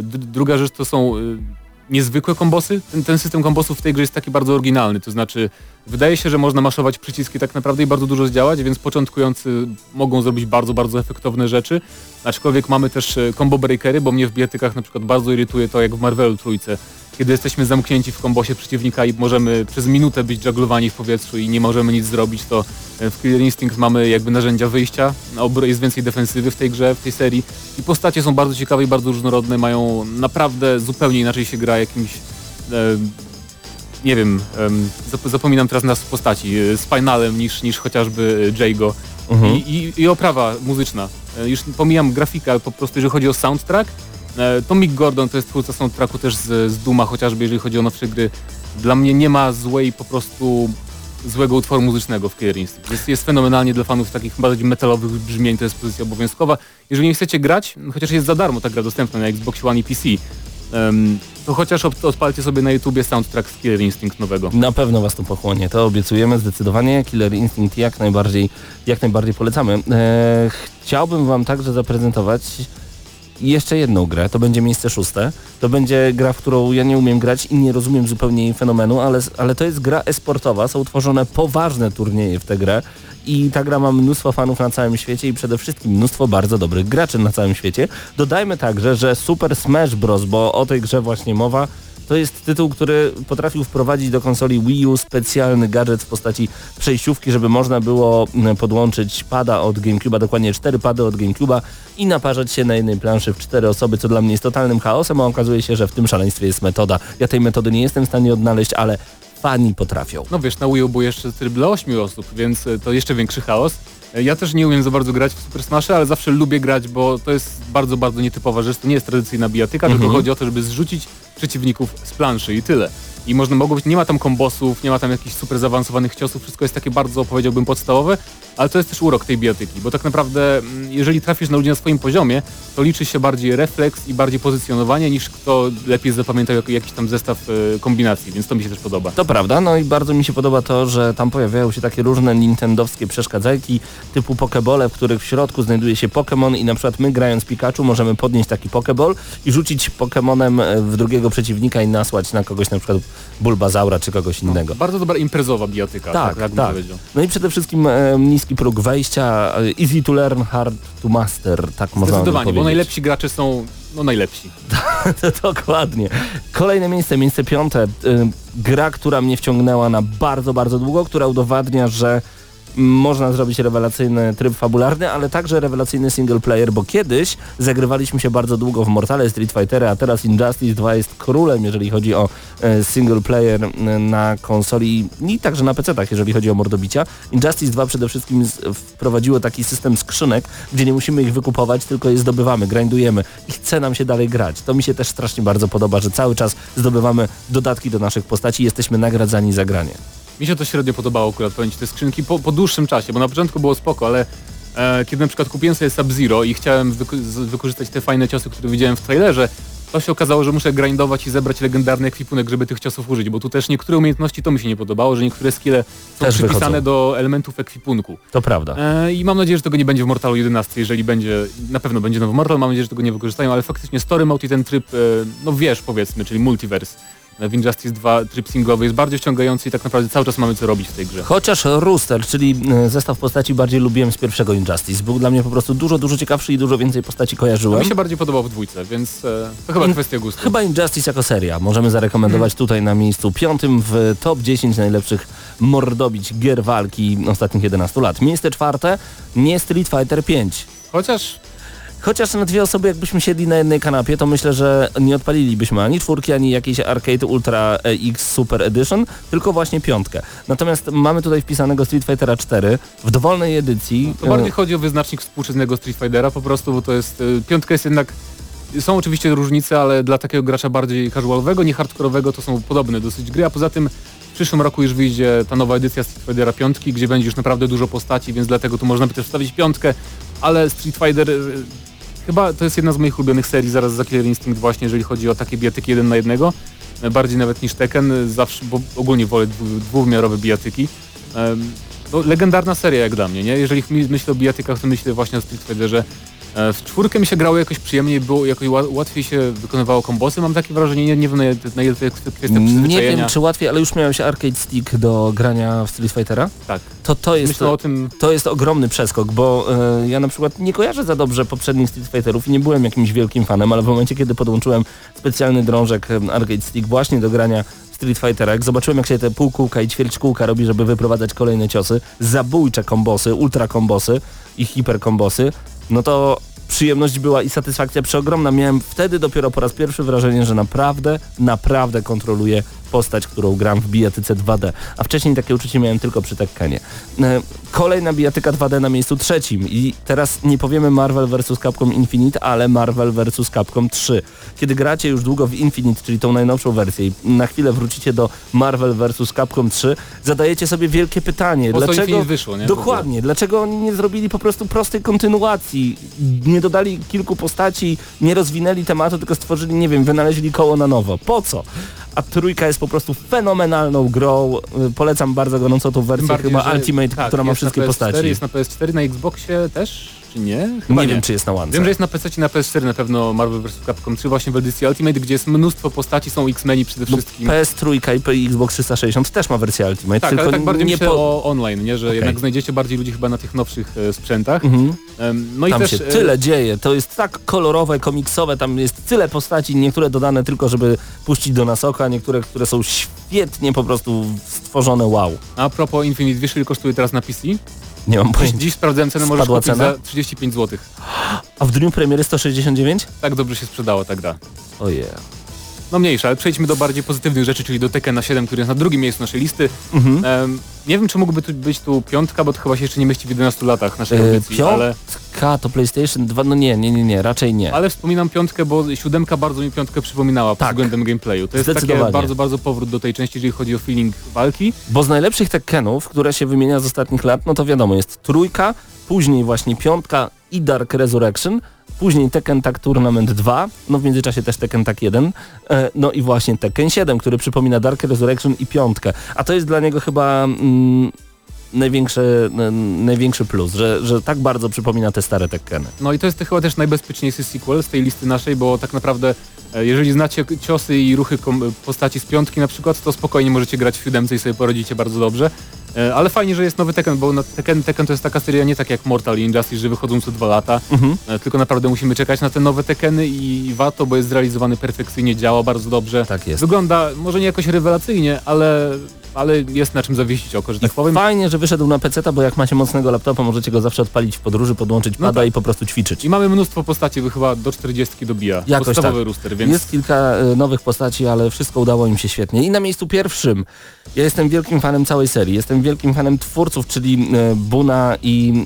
Druga rzecz to są y, niezwykłe kombosy. Ten, ten system kombosów w tej grze jest taki bardzo oryginalny, to znaczy wydaje się, że można maszować przyciski tak naprawdę i bardzo dużo zdziałać, więc początkujący mogą zrobić bardzo, bardzo efektowne rzeczy. Aczkolwiek mamy też e, combo breakery, bo mnie w bijatykach na przykład bardzo irytuje to jak w Marvelu trójce, kiedy jesteśmy zamknięci w kombosie przeciwnika i możemy przez minutę być żaglowani w powietrzu i nie możemy nic zrobić, to e, w Killer Instinct mamy jakby narzędzia wyjścia, jest więcej defensywy w tej grze, w tej serii i postacie są bardzo ciekawe i bardzo różnorodne, mają naprawdę zupełnie inaczej się gra jakimś e, nie wiem, em, zap- zapominam teraz nas postaci, e, Spinalem niż, niż chociażby e, Jago Mhm. I, i, i oprawa muzyczna. E, Już pomijam grafikę, ale po prostu jeżeli chodzi o soundtrack, e, to Mick Gordon to jest twórca soundtracku też z, z Duma, chociażby jeżeli chodzi o nowsze gry. Dla mnie nie ma złej po prostu złego utworu muzycznego w Killer Instinct. Jest, jest fenomenalnie dla fanów takich bardziej metalowych brzmień, to jest pozycja obowiązkowa. Jeżeli nie chcecie grać, chociaż jest za darmo ta gra dostępna na Xbox One i PC, em, to chociaż od, odpalcie sobie na YouTubie soundtrack z Killer Instinct nowego. Na pewno was to pochłonie, to obiecujemy zdecydowanie. Killer Instinct jak najbardziej, jak najbardziej polecamy. Eee, chciałbym wam także zaprezentować jeszcze jedną grę, to będzie miejsce szóste. To będzie gra, w którą ja nie umiem grać i nie rozumiem zupełnie jej fenomenu, ale, ale to jest gra esportowa, są tworzone poważne turnieje w tę grę i ta gra ma mnóstwo fanów na całym świecie i przede wszystkim mnóstwo bardzo dobrych graczy na całym świecie. Dodajmy także, że Super Smash Bros., bo o tej grze właśnie mowa, to jest tytuł, który potrafił wprowadzić do konsoli Wii U specjalny gadżet w postaci przejściówki, żeby można było mm, podłączyć pada od GameCube'a, dokładnie cztery pady od GameCube'a i naparzać się na jednej planszy w cztery osoby, co dla mnie jest totalnym chaosem, a okazuje się, że w tym szaleństwie jest metoda. Ja tej metody nie jestem w stanie odnaleźć, ale fani potrafią. No wiesz, na Wii U był jeszcze tryb dla 8 osób, więc e, to jeszcze większy chaos. Ja też nie umiem za bardzo grać w Super Smash, ale zawsze lubię grać, bo to jest bardzo, bardzo nietypowa rzecz. To nie jest tradycyjna bijatyka, tylko chodzi o to, żeby zrzucić przeciwników z planszy i tyle. I można mogło być, nie ma tam kombosów, nie ma tam jakichś super zaawansowanych ciosów, wszystko jest takie bardzo, powiedziałbym, podstawowe, ale to jest też urok tej bijatyki, bo tak naprawdę mm, jeżeli trafisz na ludzi na swoim poziomie, to liczy się bardziej refleks i bardziej pozycjonowanie niż kto lepiej zapamiętał jak, jakiś tam zestaw e, kombinacji, więc to mi się też podoba. To prawda, no i bardzo mi się podoba to, że tam pojawiają się takie różne nintendowskie przeszkadzajki typu pokebole, w których w środku znajduje się Pokémon i na przykład my grając Pikachu możemy podnieść taki pokeball i rzucić Pokémonem e, w drugiego przeciwnika i nasłać na kogoś na przykład Bulbazaura czy kogoś innego. Bardzo dobra imprezowa bijatyka, tak, Tak, tak, tak. powiedział. No i przede wszystkim e, niski próg wejścia, e, easy to learn, hard to master, tak można Zdecydowanie, bo najlepsi gracze są no najlepsi. To Dokładnie. Kolejne miejsce, miejsce piąte. Y, gra, która mnie wciągnęła na bardzo, bardzo długo, która udowadnia, że można zrobić rewelacyjny tryb fabularny, ale także rewelacyjny single player, bo kiedyś zagrywaliśmy się bardzo długo w Mortale Street Fightery, a teraz Injustice 2 jest królem, jeżeli chodzi o e, single player na konsoli i także na PC-tach, jeżeli chodzi o mordobicia. Injustice 2 przede wszystkim wprowadziło taki system skrzynek, gdzie nie musimy ich wykupować, tylko je zdobywamy, grindujemy i chce nam się dalej grać. To mi się też strasznie bardzo podoba, że cały czas zdobywamy dodatki do naszych postaci i jesteśmy nagradzani za granie. Mi się to średnio podobało akurat, powiem ci, te skrzynki po, po dłuższym czasie, bo na początku było spoko, ale e, kiedy na przykład kupiłem sobie Sub-Zero i chciałem wyko- wykorzystać te fajne ciosy, które widziałem w trailerze, to się okazało, że muszę grindować i zebrać legendarny ekwipunek, żeby tych ciosów użyć, bo tu też niektóre umiejętności to mi się nie podobało, że niektóre skille są Też przypisane wychodzą. do elementów ekwipunku. To prawda. E, I mam nadzieję, że tego nie będzie w Mortalu 11, jeżeli będzie, na pewno będzie nowy Mortal, mam nadzieję, że tego nie wykorzystają, ale faktycznie story mode i ten tryb, e, no wiesz powiedzmy, czyli multiverse w Injustice 2 tryb singlowy jest bardziej wciągający i tak naprawdę cały czas mamy co robić w tej grze. Chociaż Rooster, czyli e, zestaw postaci bardziej lubiłem z pierwszego Injustice. Był dla mnie po prostu dużo, dużo ciekawszy i dużo więcej postaci kojarzyłem. Mi się bardziej podobał w dwójce, więc e, to chyba In- kwestia gustu. Chyba Injustice jako seria możemy zarekomendować tutaj na miejscu piątym w top 10 najlepszych mordobić gier walki ostatnich 11 lat. Miejsce czwarte, nie Street Fighter 5. Chociaż Chociaż na dwie osoby jakbyśmy siedli na jednej kanapie, to myślę, że nie odpalilibyśmy ani czwórki, ani jakiejś Arcade Ultra X Super Edition, tylko właśnie piątkę. Natomiast mamy tutaj wpisanego Street Fightera 4 w dowolnej edycji. to bardziej chodzi o wyznacznik współczesnego Street Fightera po prostu, bo to jest, e, piątka jest jednak, są oczywiście różnice, ale dla takiego gracza bardziej casualowego, nie hardkorowego to są podobne dosyć gry, a poza tym w przyszłym roku już wyjdzie ta nowa edycja Street Fightera 5, gdzie będzie już naprawdę dużo postaci, więc dlatego tu można by też wstawić piątkę, ale Street Fighter e, chyba to jest jedna z moich ulubionych serii zaraz za Killer Instinct właśnie, jeżeli chodzi o takie bijatyki jeden na jednego, e, bardziej nawet niż Tekken, e, zawsze, bo ogólnie wolę dwu, dwuwymiarowe bijatyki. Em, no, legendarna seria jak dla mnie, nie? Jeżeli myślę o bijatykach, to myślę właśnie o Street Fighterze. E, W czwórkę mi się grało jakoś przyjemniej, było jakoś ła- łatwiej się wykonywało kombosy, mam takie wrażenie, nie, nie wiem na ile- to jest kwestia Nie wiem czy łatwiej, ale już miałeś arcade stick do grania w Street Fightera? Tak, To to jest... myślę o tym, To jest ogromny przeskok, bo e, ja na przykład nie kojarzę za dobrze poprzednich Street Fighterów i nie byłem jakimś wielkim fanem, ale w momencie, kiedy podłączyłem specjalny drążek e, Arcade Stick właśnie do grania w Street Fightera, jak zobaczyłem jak się te półkółka i ćwierćkółka robi, żeby wyprowadzać kolejne ciosy, zabójcze kombosy, ultra kombosy i hiper kombosy, no to przyjemność była i satysfakcja przeogromna. Miałem wtedy dopiero po raz pierwszy wrażenie, że naprawdę, naprawdę kontroluję postać, którą gram w bijatyce 2D. A wcześniej takie uczucie miałem tylko przy Tekkenie. E, Kolejna bijatyka 2D na miejscu trzecim i teraz nie powiemy Marvel vs. Capcom Infinite, ale Marvel vs. Capcom 3. Kiedy gracie już długo w Infinite, czyli tą najnowszą wersję i na chwilę wrócicie do Marvel vs. Capcom 3, zadajecie sobie wielkie pytanie. po dlaczego wyszło, nie? Dokładnie. Dlaczego oni nie zrobili po prostu prostej kontynuacji? Nie dodali kilku postaci, nie rozwinęli tematu, tylko stworzyli, nie wiem, wynaleźli koło na nowo. Po co? A trójka jest po prostu fenomenalną grą. Y, Polecam bardzo gorąco tą wersję bardziej, chyba Ultimate, tak, która ma wszystkie na PS4, postaci. Jest na PS4, na Xboxie też, czy nie? Chyba nie, wiem, czy jest na łance. Wiem, że jest na PC i na PS4 na pewno Marvel vs. Capcom 3 właśnie w edycji Ultimate, gdzie jest mnóstwo postaci, są X-Meni przede Bo wszystkim. PS3 i i Xbox 360 też ma wersję Ultimate, tak, tylko ale tak bardziej nie myślę po... o online, nie? że Okej. jednak znajdziecie bardziej ludzi chyba na tych nowszych e, sprzętach. Mhm. Em, No i Tam też się e, tyle dzieje, to jest tak kolorowe, komiksowe, tam jest tyle postaci, niektóre dodane tylko, żeby puścić do nas oka, niektóre, które są świetnie po prostu stworzone, wow. A propos Infinite, wiesz ile kosztuje teraz na PC? Nie mam Dziś, pojęcia. dziś sprawdzałem cenę, możesz Spadła kupić cena? za 35 zł. A w dniu premiery 169? Tak dobrze się sprzedała ta gra. Ojej. No mniejsza, ale przejdźmy do bardziej pozytywnych rzeczy, czyli do Tekkena 7, który jest na drugim miejscu naszej listy. Mhm. Nie wiem, czy mógłby tu być tu piątka, bo to chyba się jeszcze nie mieści w 11 latach naszej E, audycji, ale Piątka trójka to PlayStation 2, no nie, nie, nie, nie, raczej nie. Ale wspominam piątkę, bo siódemka bardzo mi piątkę przypominała Tak. pod względem gameplayu. To jest takie bardzo, bardzo powrót do tej części, jeżeli chodzi o feeling walki. Bo z najlepszych Tekkenów, które się wymienia z ostatnich lat, no to wiadomo, jest trójka, później właśnie piątka i Dark Resurrection, później Tekken Tag Tournament 2, no w międzyczasie też Tekken Tag 1, e, no i właśnie Tekken 7, który przypomina Dark Resurrection i piątkę. A to jest dla niego chyba mm, największy, największy plus, że, że tak bardzo przypomina te stare Tekkeny. No i to jest chyba też najbezpieczniejszy sequel z tej listy naszej, bo tak naprawdę jeżeli znacie ciosy i ruchy postaci z piątki na przykład, to spokojnie możecie grać w siódemce i sobie poradzicie bardzo dobrze. E, Ale fajnie, że jest nowy Tekken, bo Tekken, Tekken to jest taka seria nie tak jak Mortal Injustice, że wychodzą co dwa lata, Mhm. e, tylko naprawdę musimy czekać na te nowe Tekkeny i warto, bo jest zrealizowany perfekcyjnie, działa bardzo dobrze. Tak jest. Wygląda może nie jakoś rewelacyjnie, ale, ale jest na czym zawiesić oko, że tak powiem. Fajnie, że wyszedł na PC, bo jak macie mocnego laptopa, możecie go zawsze odpalić w podróży, podłączyć No pada tak. i po prostu ćwiczyć. I mamy mnóstwo postaci, bo chyba do 40 dobija. Jakoś Podstawowy tak. rooster, więc Jest kilka e, nowych postaci, ale wszystko udało im się świetnie. I na miejscu pierwszym ja jestem wielkim fanem całej serii. Jestem wielkim fanem twórców, czyli e, Buna i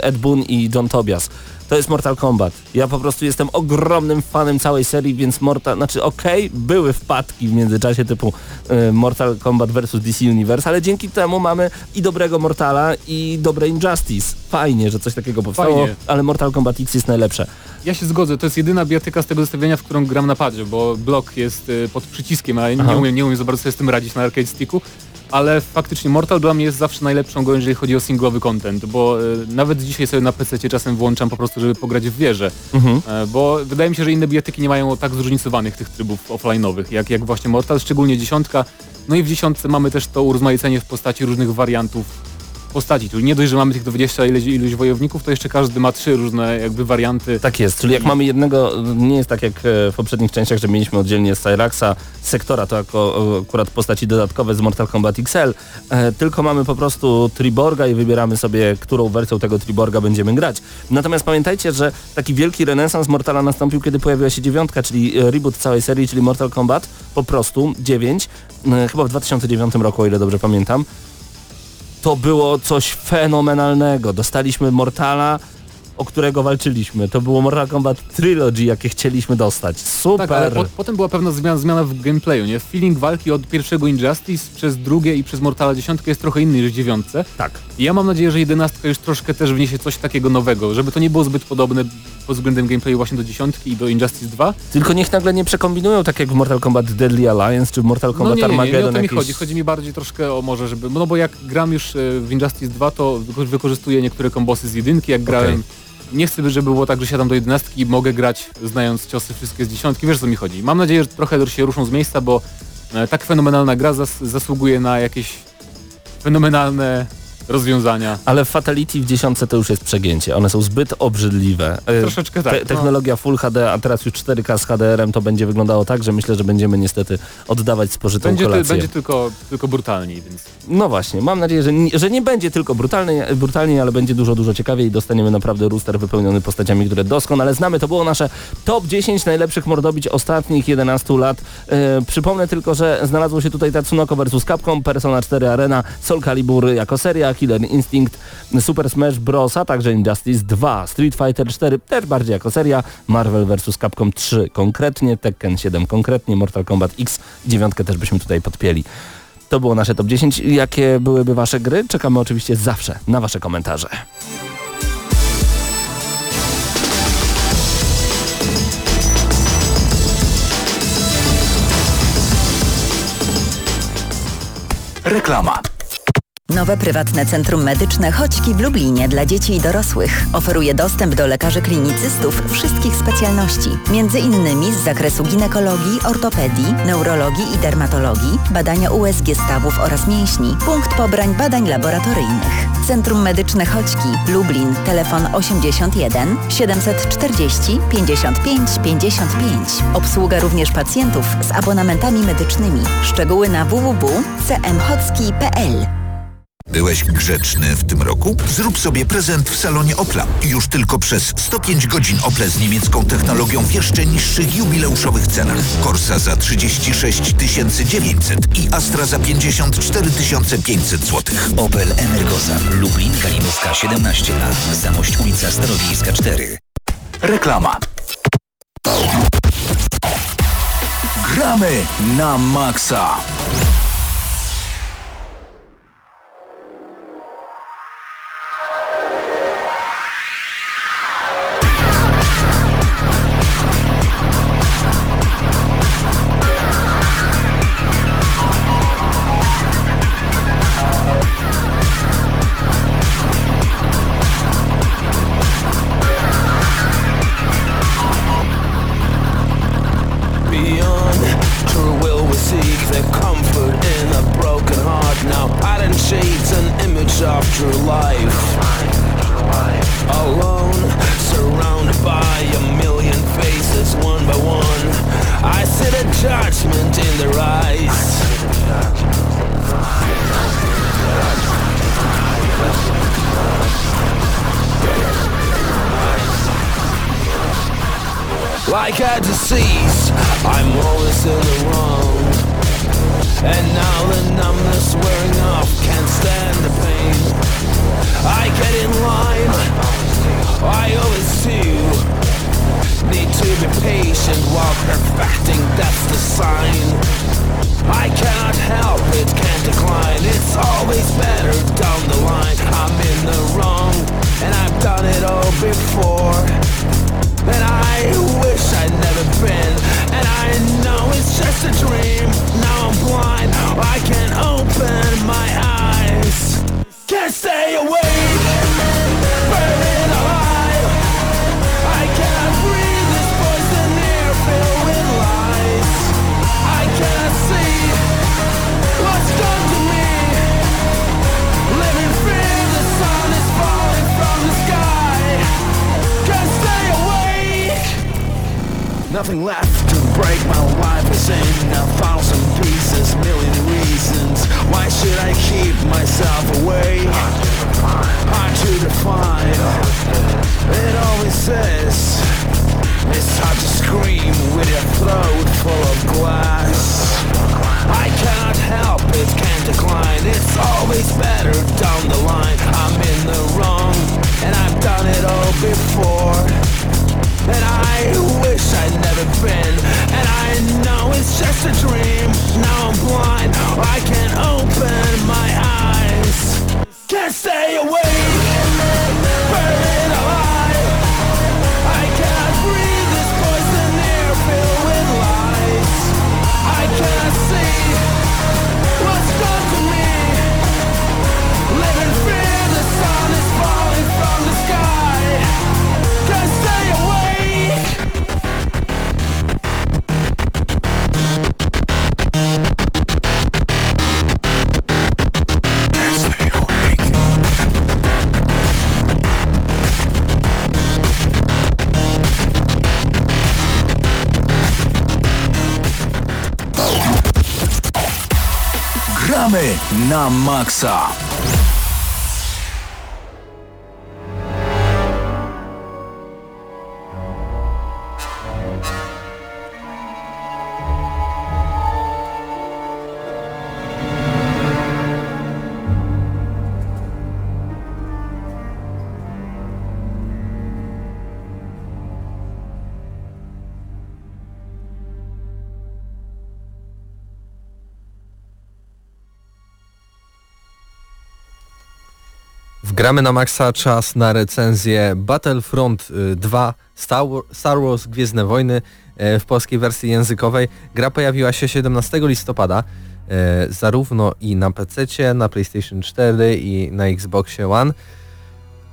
e, Ed Boon i John Tobias. To jest Mortal Kombat. Ja po prostu jestem ogromnym fanem całej serii, więc Mortal, znaczy okej, były wpadki w międzyczasie typu e, Mortal Kombat vs DC Universe, ale dzięki temu mamy i dobrego Mortala i dobre Injustice. Fajnie, że coś takiego powstało, Fajnie. ale Mortal Kombat X jest najlepsze. Ja się zgodzę, to jest jedyna bijatyka z tego zestawienia, w którą gram na padzie, bo blok jest y, pod przyciskiem, a nie umiem, nie umiem za bardzo sobie z tym radzić na arcade sticku. Ale faktycznie Mortal dla mnie jest zawsze najlepszą grą, jeżeli chodzi o singlowy content, bo y, nawet dzisiaj sobie na PC czasem włączam po prostu, żeby pograć w wieżę. Mhm. E, bo wydaje mi się, że inne bijatyki nie mają tak zróżnicowanych tych trybów offline'owych, jak, jak właśnie Mortal, szczególnie dziesiątka. No i w dziesiątce mamy też to urozmaicenie w postaci różnych wariantów postaci, czyli nie dość, że mamy tych 20 ileś, iluś wojowników, to jeszcze każdy ma trzy różne jakby warianty. Tak jest, czyli jak mamy jednego, nie jest tak jak e, w poprzednich częściach, że mieliśmy oddzielnie Cyraxa, Sektora, to jako e, akurat postaci dodatkowe z Mortal Kombat XL, e, tylko mamy po prostu Triborga i wybieramy sobie, którą wersją tego Triborga będziemy grać. Natomiast pamiętajcie, że taki wielki renesans Mortala nastąpił, kiedy pojawiła się dziewiątka, czyli reboot całej serii, czyli Mortal Kombat, po prostu 9, e, chyba w 2009 roku, o ile dobrze pamiętam. To było coś fenomenalnego. Dostaliśmy Mortala, o którego walczyliśmy. To było Mortal Kombat Trilogy, jakie chcieliśmy dostać. Super! Tak, ale po, potem była pewna zmiana, zmiana w gameplayu, nie? Feeling walki od pierwszego Injustice przez drugie i przez Mortala 10 jest trochę inny niż dziewiątce. tak. I ja mam nadzieję, że jedenastka już troszkę też wniesie coś takiego nowego, żeby to nie było zbyt podobne pod względem gameplayu właśnie do dziesiątki i do Injustice 2. Tylko niech nagle nie przekombinują tak jak w Mortal Kombat Deadly Alliance czy w Mortal No Kombat nie, nie, nie, nie o Armageddon. to mi jakieś- chodzi. Chodzi mi bardziej troszkę o może, żeby... No bo jak gram już e, w Injustice 2, to wyko- wykorzystuję niektóre kombosy z jedynki, jak grałem... Nie chcę, żeby było tak, że siadam do jedenastki i mogę grać znając ciosy wszystkie z dziesiątki. Wiesz co mi chodzi. Mam nadzieję, że trochę się ruszą z miejsca, bo e, tak fenomenalna gra zas zasługuje na jakieś fenomenalne rozwiązania. Ale Fatality w dziesiątce to już jest przegięcie. One są zbyt obrzydliwe. E, Troszeczkę tak. Te, no. technologia Full HD, a teraz już 4K z HDR-em to będzie wyglądało tak, że myślę, że będziemy niestety oddawać spożytą Będzie, ty, kolację. będzie tylko, tylko brutalniej, więc... No właśnie, mam nadzieję, że nie, że nie będzie tylko brutalnie, brutalnie, ale będzie dużo, dużo ciekawiej i dostaniemy naprawdę rooster wypełniony postaciami, które doskonale znamy. To było nasze top 10 najlepszych mordobić ostatnich 11 lat. E, przypomnę tylko, że znalazło się tutaj Tatsunoko vs Capcom, Persona 4 Arena, Soul Calibur jako seria, Killer Instinct, Super Smash Bros., a także Injustice 2, Street Fighter 4 też bardziej jako seria, Marvel vs Capcom 3 konkretnie, Tekken 7 konkretnie, Mortal Kombat X i 9 też byśmy tutaj podpięli. To było nasze top 10. Jakie byłyby Wasze gry? Czekamy oczywiście zawsze na Wasze komentarze. Reklama. Nowe prywatne centrum medyczne Chodźki w Lublinie dla dzieci i dorosłych oferuje dostęp do lekarzy klinicystów wszystkich specjalności, między innymi z zakresu ginekologii, ortopedii, neurologii i dermatologii, badania USG stawów oraz mięśni, punkt pobrań badań laboratoryjnych. Centrum Medyczne Chodźki Lublin, telefon 81 740 55 55. Obsługa również pacjentów z abonamentami medycznymi. Szczegóły na www.cmchodzki.pl Byłeś grzeczny w tym roku? Zrób sobie prezent w salonie Opla. Już tylko przez 105 godzin Ople z niemiecką technologią w jeszcze niższych jubileuszowych cenach. Corsa za 36 900 i Astra za 54 500 zł. Opel Energosan. Lublin, Kalinówka 17 lat. Zamość ulica Starowiejska 4. Reklama. Gramy na maksa. We seek the comfort in a broken heart. Now pattern shades an image of true life. Alone, surrounded by a million faces, one by one. I see the judgment in their eyes. Like a disease, I'm always in the wrong. And now the numbness wearing off, can't stand the pain. I get in line, I always do. Need to be patient while perfecting, that's the sign. I cannot help it, can't decline. It's always better down the line. I'm in the wrong, and I've done it all before. And I wish I'd never been. And I know it's just a dream. Now I'm blind. I can't open my eyes. Can't stay awake Nothing left to break my life is in a thousand pieces, million reasons. Why should I keep myself away? Hard to define. It always says it's hard to scream with your throat full of glass. I cannot help it, can't decline. It's always better down the line. I'm in the wrong, and I've done it all before. And I wish I'd never been. And I know it's just a dream. Now I'm blind. I can't open my eyes. Can't stay awake Gramy na Gramy na maksa czas na recenzję Battlefront y, 2 Star War- Star Wars Gwiezdne Wojny e, w polskiej wersji językowej. Gra pojawiła się 17 listopada e, zarówno i na PC, na PlayStation 4 i na Xboxie One.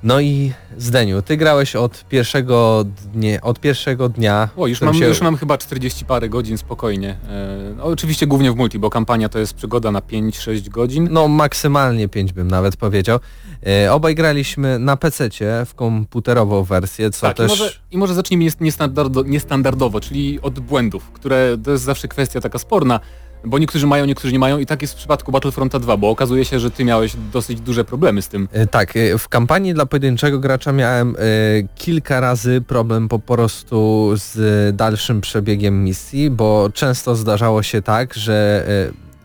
No i Zdeniu, ty grałeś od pierwszego dnia, od pierwszego dnia. O, już mam, się- już mam chyba 40 parę godzin spokojnie. No, oczywiście głównie w multi, bo kampania to jest przygoda na 5-6 godzin. No maksymalnie 5 bym nawet powiedział. E, obaj graliśmy na PC w komputerową wersję, co tak, też... i, może, i może zacznijmy nies- niestandardo, niestandardowo, czyli od błędów, które to jest zawsze kwestia taka sporna. Bo niektórzy mają, niektórzy nie mają i tak jest w przypadku Battlefronta 2, bo okazuje się, że ty miałeś dosyć duże problemy z tym. E, Tak, e, w kampanii dla pojedynczego gracza miałem e, kilka razy problem po prostu z dalszym przebiegiem misji, bo często zdarzało się tak, że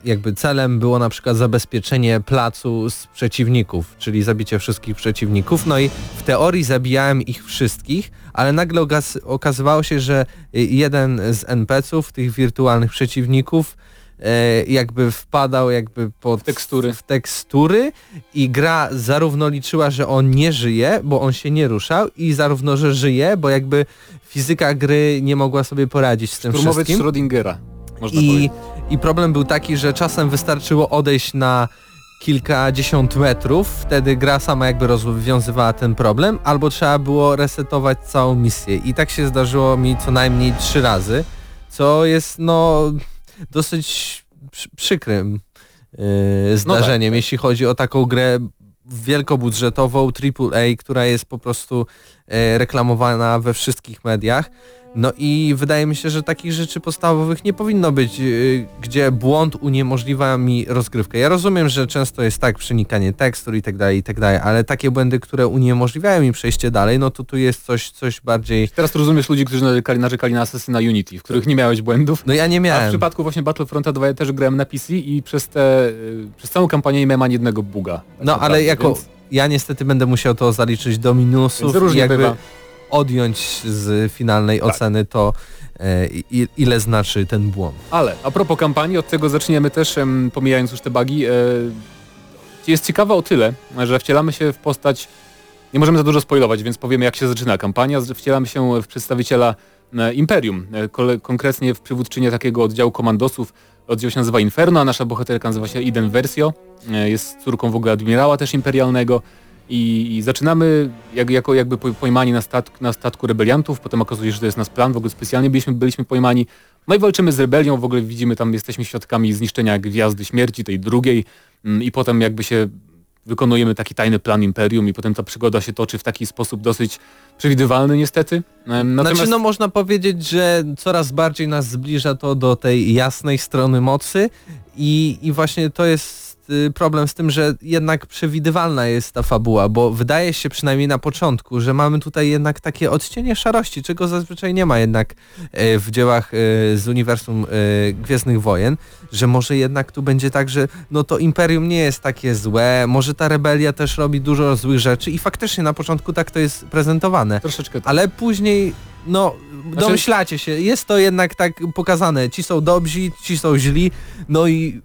jakby celem było na przykład zabezpieczenie placu z przeciwników, czyli zabicie wszystkich przeciwników, no i w teorii zabijałem ich wszystkich, ale nagle okaz- okazywało się, że jeden z NPC-ów, tych wirtualnych przeciwników, jakby wpadał jakby pod W tekstury. w tekstury i gra zarówno liczyła, że on nie żyje, bo on się nie ruszał i zarówno, że żyje, bo jakby fizyka gry nie mogła sobie poradzić z tym Turmowiec wszystkim. Schrödingera, można I, powiedzieć. I problem był taki, że czasem wystarczyło odejść na kilkadziesiąt metrów, wtedy gra sama jakby rozwiązywała ten problem, albo trzeba było resetować całą misję. I tak się zdarzyło mi co najmniej trzy razy, co jest no dosyć przy, przykrym yy, zdarzeniem, tak. jeśli chodzi o taką grę wielkobudżetową, AAA, która jest po prostu reklamowana we wszystkich mediach. No i wydaje mi się, że takich rzeczy podstawowych nie powinno być, yy, gdzie błąd uniemożliwia mi rozgrywkę. Ja rozumiem, że często jest tak przenikanie tekstur i tak dalej, i tak dalej, ale takie błędy, które uniemożliwiają mi przejście dalej, no to tu jest coś, coś bardziej... Teraz rozumiesz ludzi, którzy narzekali, narzekali na Assassina Unity, w których nie miałeś błędów. No ja nie A w miałem. przypadku właśnie Battlefronta 2 ja też grałem na PC i przez te, y, przez całą kampanię nie miałem ani jednego buga. tak No ale jako... Więc, Ja niestety będę musiał to zaliczyć do minusów więc i jakby bywa. odjąć z finalnej Tak. oceny to, e, ile znaczy ten błąd. Ale a propos kampanii, od tego zaczniemy też, pomijając już te bugi. E, jest ciekawa o tyle, że wcielamy się w postać, nie możemy za dużo spoilować, więc powiemy jak się zaczyna kampania. Wcielamy się w przedstawiciela e, Imperium, konkretnie w przywódczynię takiego oddziału komandosów. Oddział się nazywa Inferno, a nasza bohaterka nazywa się Iden Versio. E, Jest córką w ogóle admirała też imperialnego. I, i zaczynamy jak, jako jakby po- pojmani na, statk, na statku rebeliantów, potem okazuje się, że to jest nasz plan, w ogóle specjalnie byliśmy, byliśmy pojmani. No i walczymy z rebelią, w ogóle widzimy tam, jesteśmy świadkami zniszczenia Gwiazdy Śmierci, tej drugiej mm, i potem jakby się wykonujemy taki tajny plan Imperium i potem ta przygoda się toczy w taki sposób dosyć przewidywalny niestety. Natomiast Znaczy no można powiedzieć, że coraz bardziej nas zbliża to do tej jasnej strony mocy i, i właśnie to jest problem z tym, że jednak przewidywalna jest ta fabuła, bo wydaje się przynajmniej na początku, że mamy tutaj jednak takie odcienie szarości, czego zazwyczaj nie ma jednak e, w dziełach e, z uniwersum e, Gwiezdnych Wojen, że może jednak tu będzie tak, że no to Imperium nie jest takie złe, może ta rebelia też robi dużo złych rzeczy i faktycznie na początku tak to jest prezentowane. troszeczkę tak. Ale później, no, Znaczy- domyślacie się, jest to jednak tak pokazane. Ci są dobrzy, ci są źli, no i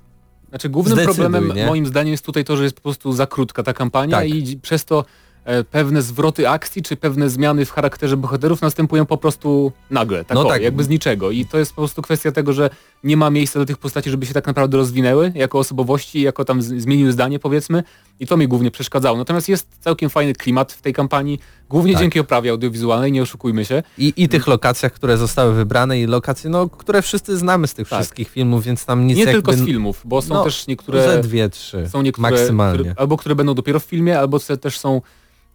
Znaczy głównym Zdecyduj, problemem nie? moim zdaniem jest tutaj to, że jest po prostu za krótka ta kampania Tak. i przez to e, pewne zwroty akcji czy pewne zmiany w charakterze bohaterów następują po prostu nagle, tak, No o, tak. jakby z niczego. I to jest po prostu kwestia tego, że nie ma miejsca dla tych postaci, żeby się tak naprawdę rozwinęły jako osobowości, jako tam zmieniły zdanie powiedzmy i to mi głównie przeszkadzało. Natomiast jest całkiem fajny klimat w tej kampanii, głównie Tak. dzięki oprawie audiowizualnej, nie oszukujmy się. I, I tych lokacjach, które zostały wybrane i lokacje, no, które wszyscy znamy z tych Tak. wszystkich filmów, więc tam nic nie jakby... tylko z filmów, bo są no, też niektóre... Ze dwie, trzy. Są niektóre, maksymalnie. Które, albo które będą dopiero w filmie, albo te też są,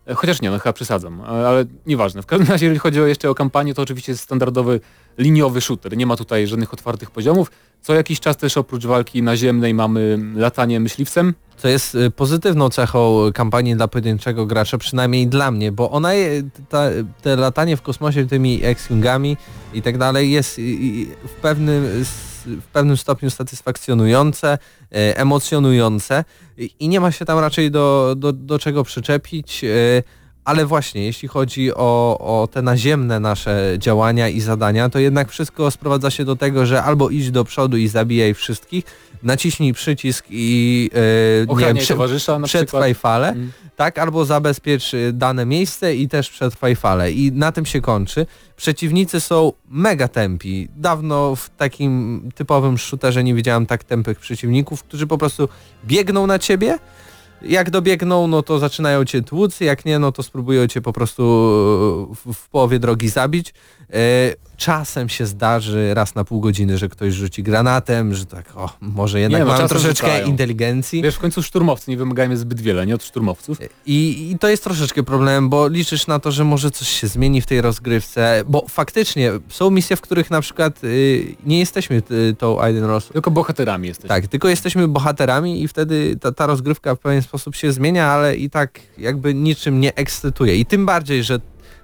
e, chociaż nie, no chyba przesadzam, ale, ale nieważne. W każdym razie, jeżeli chodzi o jeszcze o kampanię, to oczywiście jest standardowy liniowy shooter. Nie ma tutaj żadnych otwartych poziomów. Co jakiś czas też oprócz walki naziemnej mamy latanie myśliwcem. Co jest y, pozytywną cechą kampanii dla pojedynczego gracza, przynajmniej dla mnie, bo ona, ta, te latanie w kosmosie tymi X-Wingami i tak dalej jest y, y, w pewnym, w pewnym stopniu satysfakcjonujące, e, emocjonujące i nie ma się tam raczej do, do, do czego przyczepić, e, ale właśnie jeśli chodzi o, o te naziemne nasze działania i zadania, to jednak wszystko sprowadza się do tego, że albo idź do przodu i zabijaj wszystkich, naciśnij przycisk i e, nie wiem, prze- towarzysza na przetrwaj falę, Mm. tak, albo zabezpiecz y, dane miejsce i też przetrwaj falę. I na tym się kończy. Przeciwnicy są mega tempi. Dawno w takim typowym shooterze nie widziałem tak tępych przeciwników, którzy po prostu biegną na ciebie. Jak dobiegną, no to zaczynają cię tłuc, jak nie, no to spróbują cię po prostu w, w połowie drogi zabić. E, czasem się zdarzy raz na pół godziny, że ktoś rzuci granatem, że tak, o, może jednak Nie, mam troszeczkę rzucają. inteligencji. Wiesz, w końcu szturmowcy nie wymagają zbyt wiele, nie od szturmowców. I, I to jest troszeczkę problem, bo liczysz na to, że może coś się zmieni w tej rozgrywce, bo faktycznie są misje, w których na przykład y, nie jesteśmy y, tą Aiden Ross. Tylko bohaterami jesteśmy. Tak, tylko jesteśmy bohaterami i wtedy ta, ta rozgrywka w pewien sposób się zmienia, ale i tak jakby niczym nie ekscytuje. I tym bardziej, że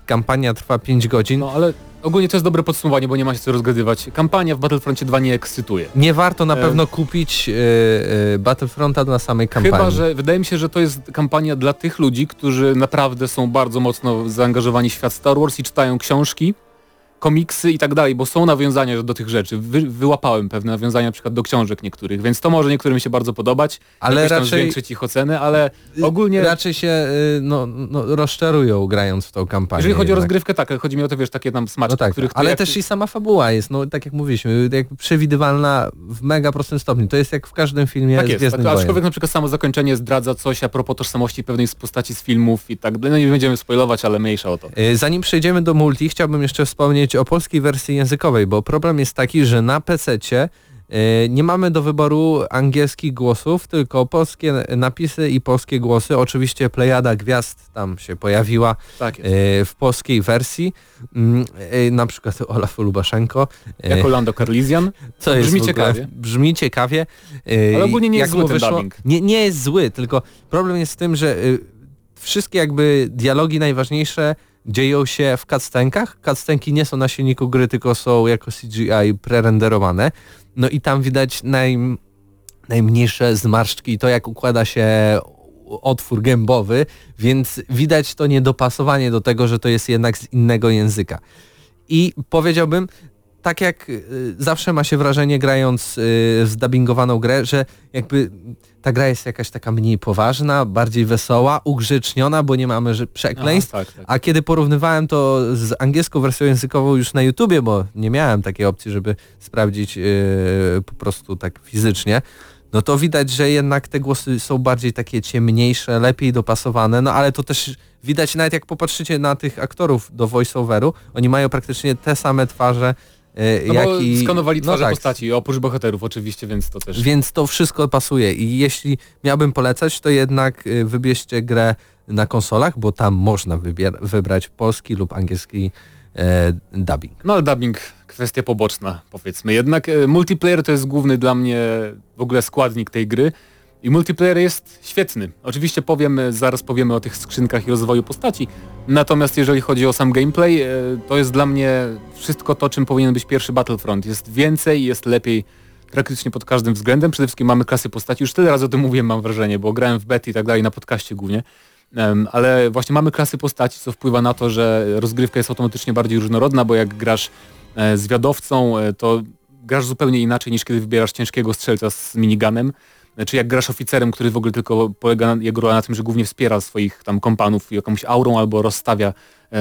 kampania trwa 5 godzin. No ale ogólnie to jest dobre podsumowanie, bo nie ma się co rozgadywać. Kampania w Battlefroncie 2 nie ekscytuje. Nie warto na E, pewno kupić y, y, Battlefronta na samej kampanii. Chyba, że wydaje mi się, że to jest kampania dla tych ludzi, którzy naprawdę są bardzo mocno zaangażowani w świat Star Wars i czytają książki, komiksy i tak dalej, bo są nawiązania do tych rzeczy. Wy, wyłapałem pewne nawiązania na przykład do książek niektórych, więc to może niektórym się bardzo podobać, Ale raczej- zwiększyć ich ocenę, ale ogólnie... Raczej się y, no, no, rozczarują grając w tą kampanię. Jeżeli chodzi o jednak. rozgrywkę, tak, chodzi mi o to, wiesz, takie tam smaczki, No tak, których ty ale jak też i sama fabuła jest, no tak jak mówiliśmy, przewidywalna w mega prostym stopniu. To jest jak w każdym filmie Tak jest, tak, Wojen. aczkolwiek na przykład samo zakończenie zdradza coś a propos tożsamości pewnej z postaci z filmów i tak dalej. No nie będziemy spoilować, ale mniejsza o to. Y, Zanim przejdziemy do multi, chciałbym jeszcze wspomnieć o polskiej wersji językowej, bo problem jest taki, że na PC-cie y, nie mamy do wyboru angielskich głosów, tylko polskie napisy i polskie głosy. Oczywiście plejada gwiazd tam się pojawiła Tak y, w polskiej wersji. Mm, y, Na przykład Olaf Lubaszenko. Jako Lando Carlisian. Co jest Brzmi ciekawie. Brzmi ciekawie. Ale ogólnie nie jest jak zły ten dubbing. Nie, nie jest zły, tylko problem jest w tym, że wszystkie jakby dialogi najważniejsze dzieją się w cutscenkach. Cutscenki nie są na silniku gry, tylko są jako CGI prerenderowane. No i tam widać naj, najmniejsze zmarszczki i to jak układa się otwór gębowy, więc widać to niedopasowanie do tego, że to jest jednak z innego języka. I powiedziałbym, tak jak y, zawsze ma się wrażenie grając y, w zdubbingowaną grę, że jakby ta gra jest jakaś taka mniej poważna, bardziej wesoła, ugrzeczniona, bo nie mamy że- przekleństw. Aha, tak, tak. A kiedy porównywałem to z angielską wersją językową już na YouTubie, bo nie miałem takiej opcji, żeby sprawdzić yy, po prostu tak fizycznie, no to widać, że jednak te głosy są bardziej takie ciemniejsze, lepiej dopasowane, no ale to też widać nawet jak popatrzycie na tych aktorów do voiceoveru, oni mają praktycznie te same twarze, No jak bo i... skanowali twarze no tak, postaci, oprócz bohaterów oczywiście, więc to też... więc to wszystko pasuje i jeśli miałbym polecać, to jednak y, wybierzcie grę na konsolach, bo tam można wybrać polski lub angielski e, dubbing. No ale dubbing, kwestia poboczna powiedzmy. Jednak e, multiplayer to jest główny dla mnie w ogóle składnik tej gry i multiplayer jest świetny. Oczywiście powiem, e, zaraz powiemy o tych skrzynkach i rozwoju postaci. Natomiast jeżeli chodzi o sam gameplay, e, to jest dla mnie wszystko to, czym powinien być pierwszy Battlefront. Jest więcej, jest lepiej praktycznie pod każdym względem. Przede wszystkim mamy klasy postaci. Już tyle razy o tym mówiłem, mam wrażenie, bo grałem w bety i tak dalej na podcaście głównie. Ale właśnie mamy klasy postaci, co wpływa na to, że rozgrywka jest automatycznie bardziej różnorodna, bo jak grasz e, zwiadowcą, e, to grasz zupełnie inaczej niż kiedy wybierasz ciężkiego strzelca z miniganem, czy jak grasz oficerem, który w ogóle tylko polega na, jego rola na tym, że głównie wspiera swoich tam kompanów jakąś aurą albo rozstawia e,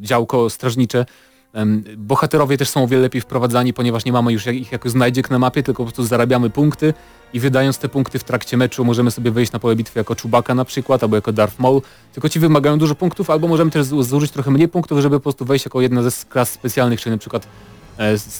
działko strażnicze. Em, Bohaterowie też są o wiele lepiej wprowadzani, ponieważ nie mamy już ich jako znajdziek na mapie, tylko po prostu zarabiamy punkty i wydając te punkty w trakcie meczu możemy sobie wejść na pole bitwy jako Chewbacca na przykład, albo jako Darth Maul, tylko ci wymagają dużo punktów, albo możemy też zu- zużyć trochę mniej punktów, żeby po prostu wejść jako jedna ze klas specjalnych, czyli na przykład e,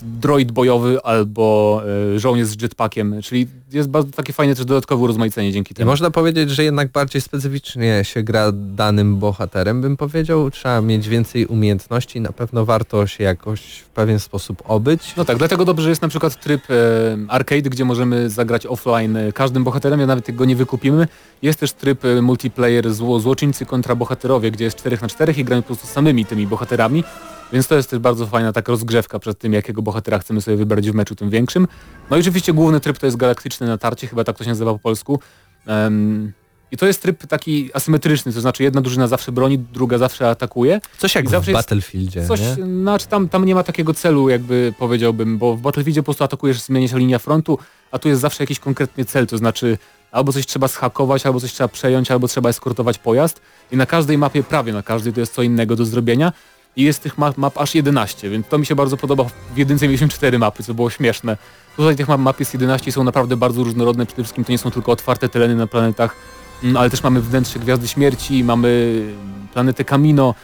droid bojowy albo e, żołnierz z jetpackiem, czyli jest bardzo takie fajne też dodatkowe urozmaicenie dzięki I temu. można powiedzieć, że jednak bardziej specyficznie się gra danym bohaterem, bym powiedział. Trzeba mieć więcej umiejętności, na pewno warto się jakoś w pewien sposób obyć. No tak, dlatego dobrze, że jest na przykład tryb e, arcade, gdzie możemy zagrać offline e, każdym bohaterem, ja nawet go nie wykupimy. Jest też tryb e, multiplayer zło, złoczyńcy kontra bohaterowie, gdzie jest 4 na 4 i gramy po prostu samymi tymi bohaterami. Więc to jest też bardzo fajna taka rozgrzewka przed tym, jakiego bohatera chcemy sobie wybrać w meczu tym większym. No i oczywiście główny tryb to jest galaktyczne natarcie, chyba tak to się nazywa po polsku. Em, I to jest tryb taki asymetryczny, to znaczy jedna drużyna zawsze broni, druga zawsze atakuje. Coś jak w Battlefieldzie, Coś, nie? znaczy tam, tam nie ma takiego celu, jakby powiedziałbym, bo w Battlefieldzie po prostu atakujesz, zmienia się linia frontu, a tu jest zawsze jakiś konkretny cel, to znaczy albo coś trzeba schakować, albo coś trzeba przejąć, albo trzeba eskortować pojazd i na każdej mapie, prawie na każdej, to jest co innego do zrobienia i jest tych map, map aż 11, więc to mi się bardzo podoba. W jedynce mieliśmy 4 mapy, co było śmieszne. Tutaj tych map, map jest 11 i są naprawdę bardzo różnorodne, przede wszystkim to nie są tylko otwarte tereny na planetach, mm, ale też mamy wnętrze Gwiazdy Śmierci, mamy planetę Camino,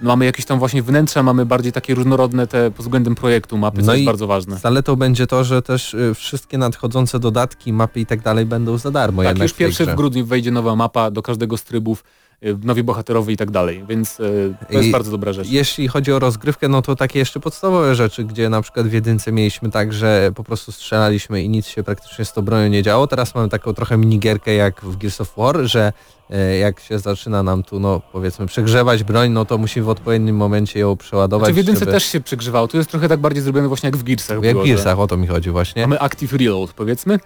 mamy jakieś tam właśnie wnętrza, mamy bardziej takie różnorodne te pod względem projektu mapy, co No jest bardzo ważne. Zaletą będzie to, że też y, wszystkie nadchodzące dodatki, mapy i tak dalej będą za darmo Tak, już pierwszy w grudniu wejdzie nowa mapa do każdego z trybów, nowi bohaterowie i tak dalej, więc y, to jest I bardzo dobra rzecz. Jeśli chodzi o rozgrywkę, no to takie jeszcze podstawowe rzeczy, gdzie na przykład w jedynce mieliśmy tak, że po prostu strzelaliśmy i nic się praktycznie z tą bronią nie działo. Teraz mamy taką trochę minigierkę jak w Gears of War, że jak się zaczyna nam tu, no powiedzmy, przegrzewać broń, no to musimy w odpowiednim momencie ją przeładować. Znaczy w jedynce żeby... też się przegrzewało, tu jest trochę tak bardziej zrobione właśnie jak w Gearsach. Jak w Gearsach, o to mi chodzi właśnie. Mamy Active Reload powiedzmy.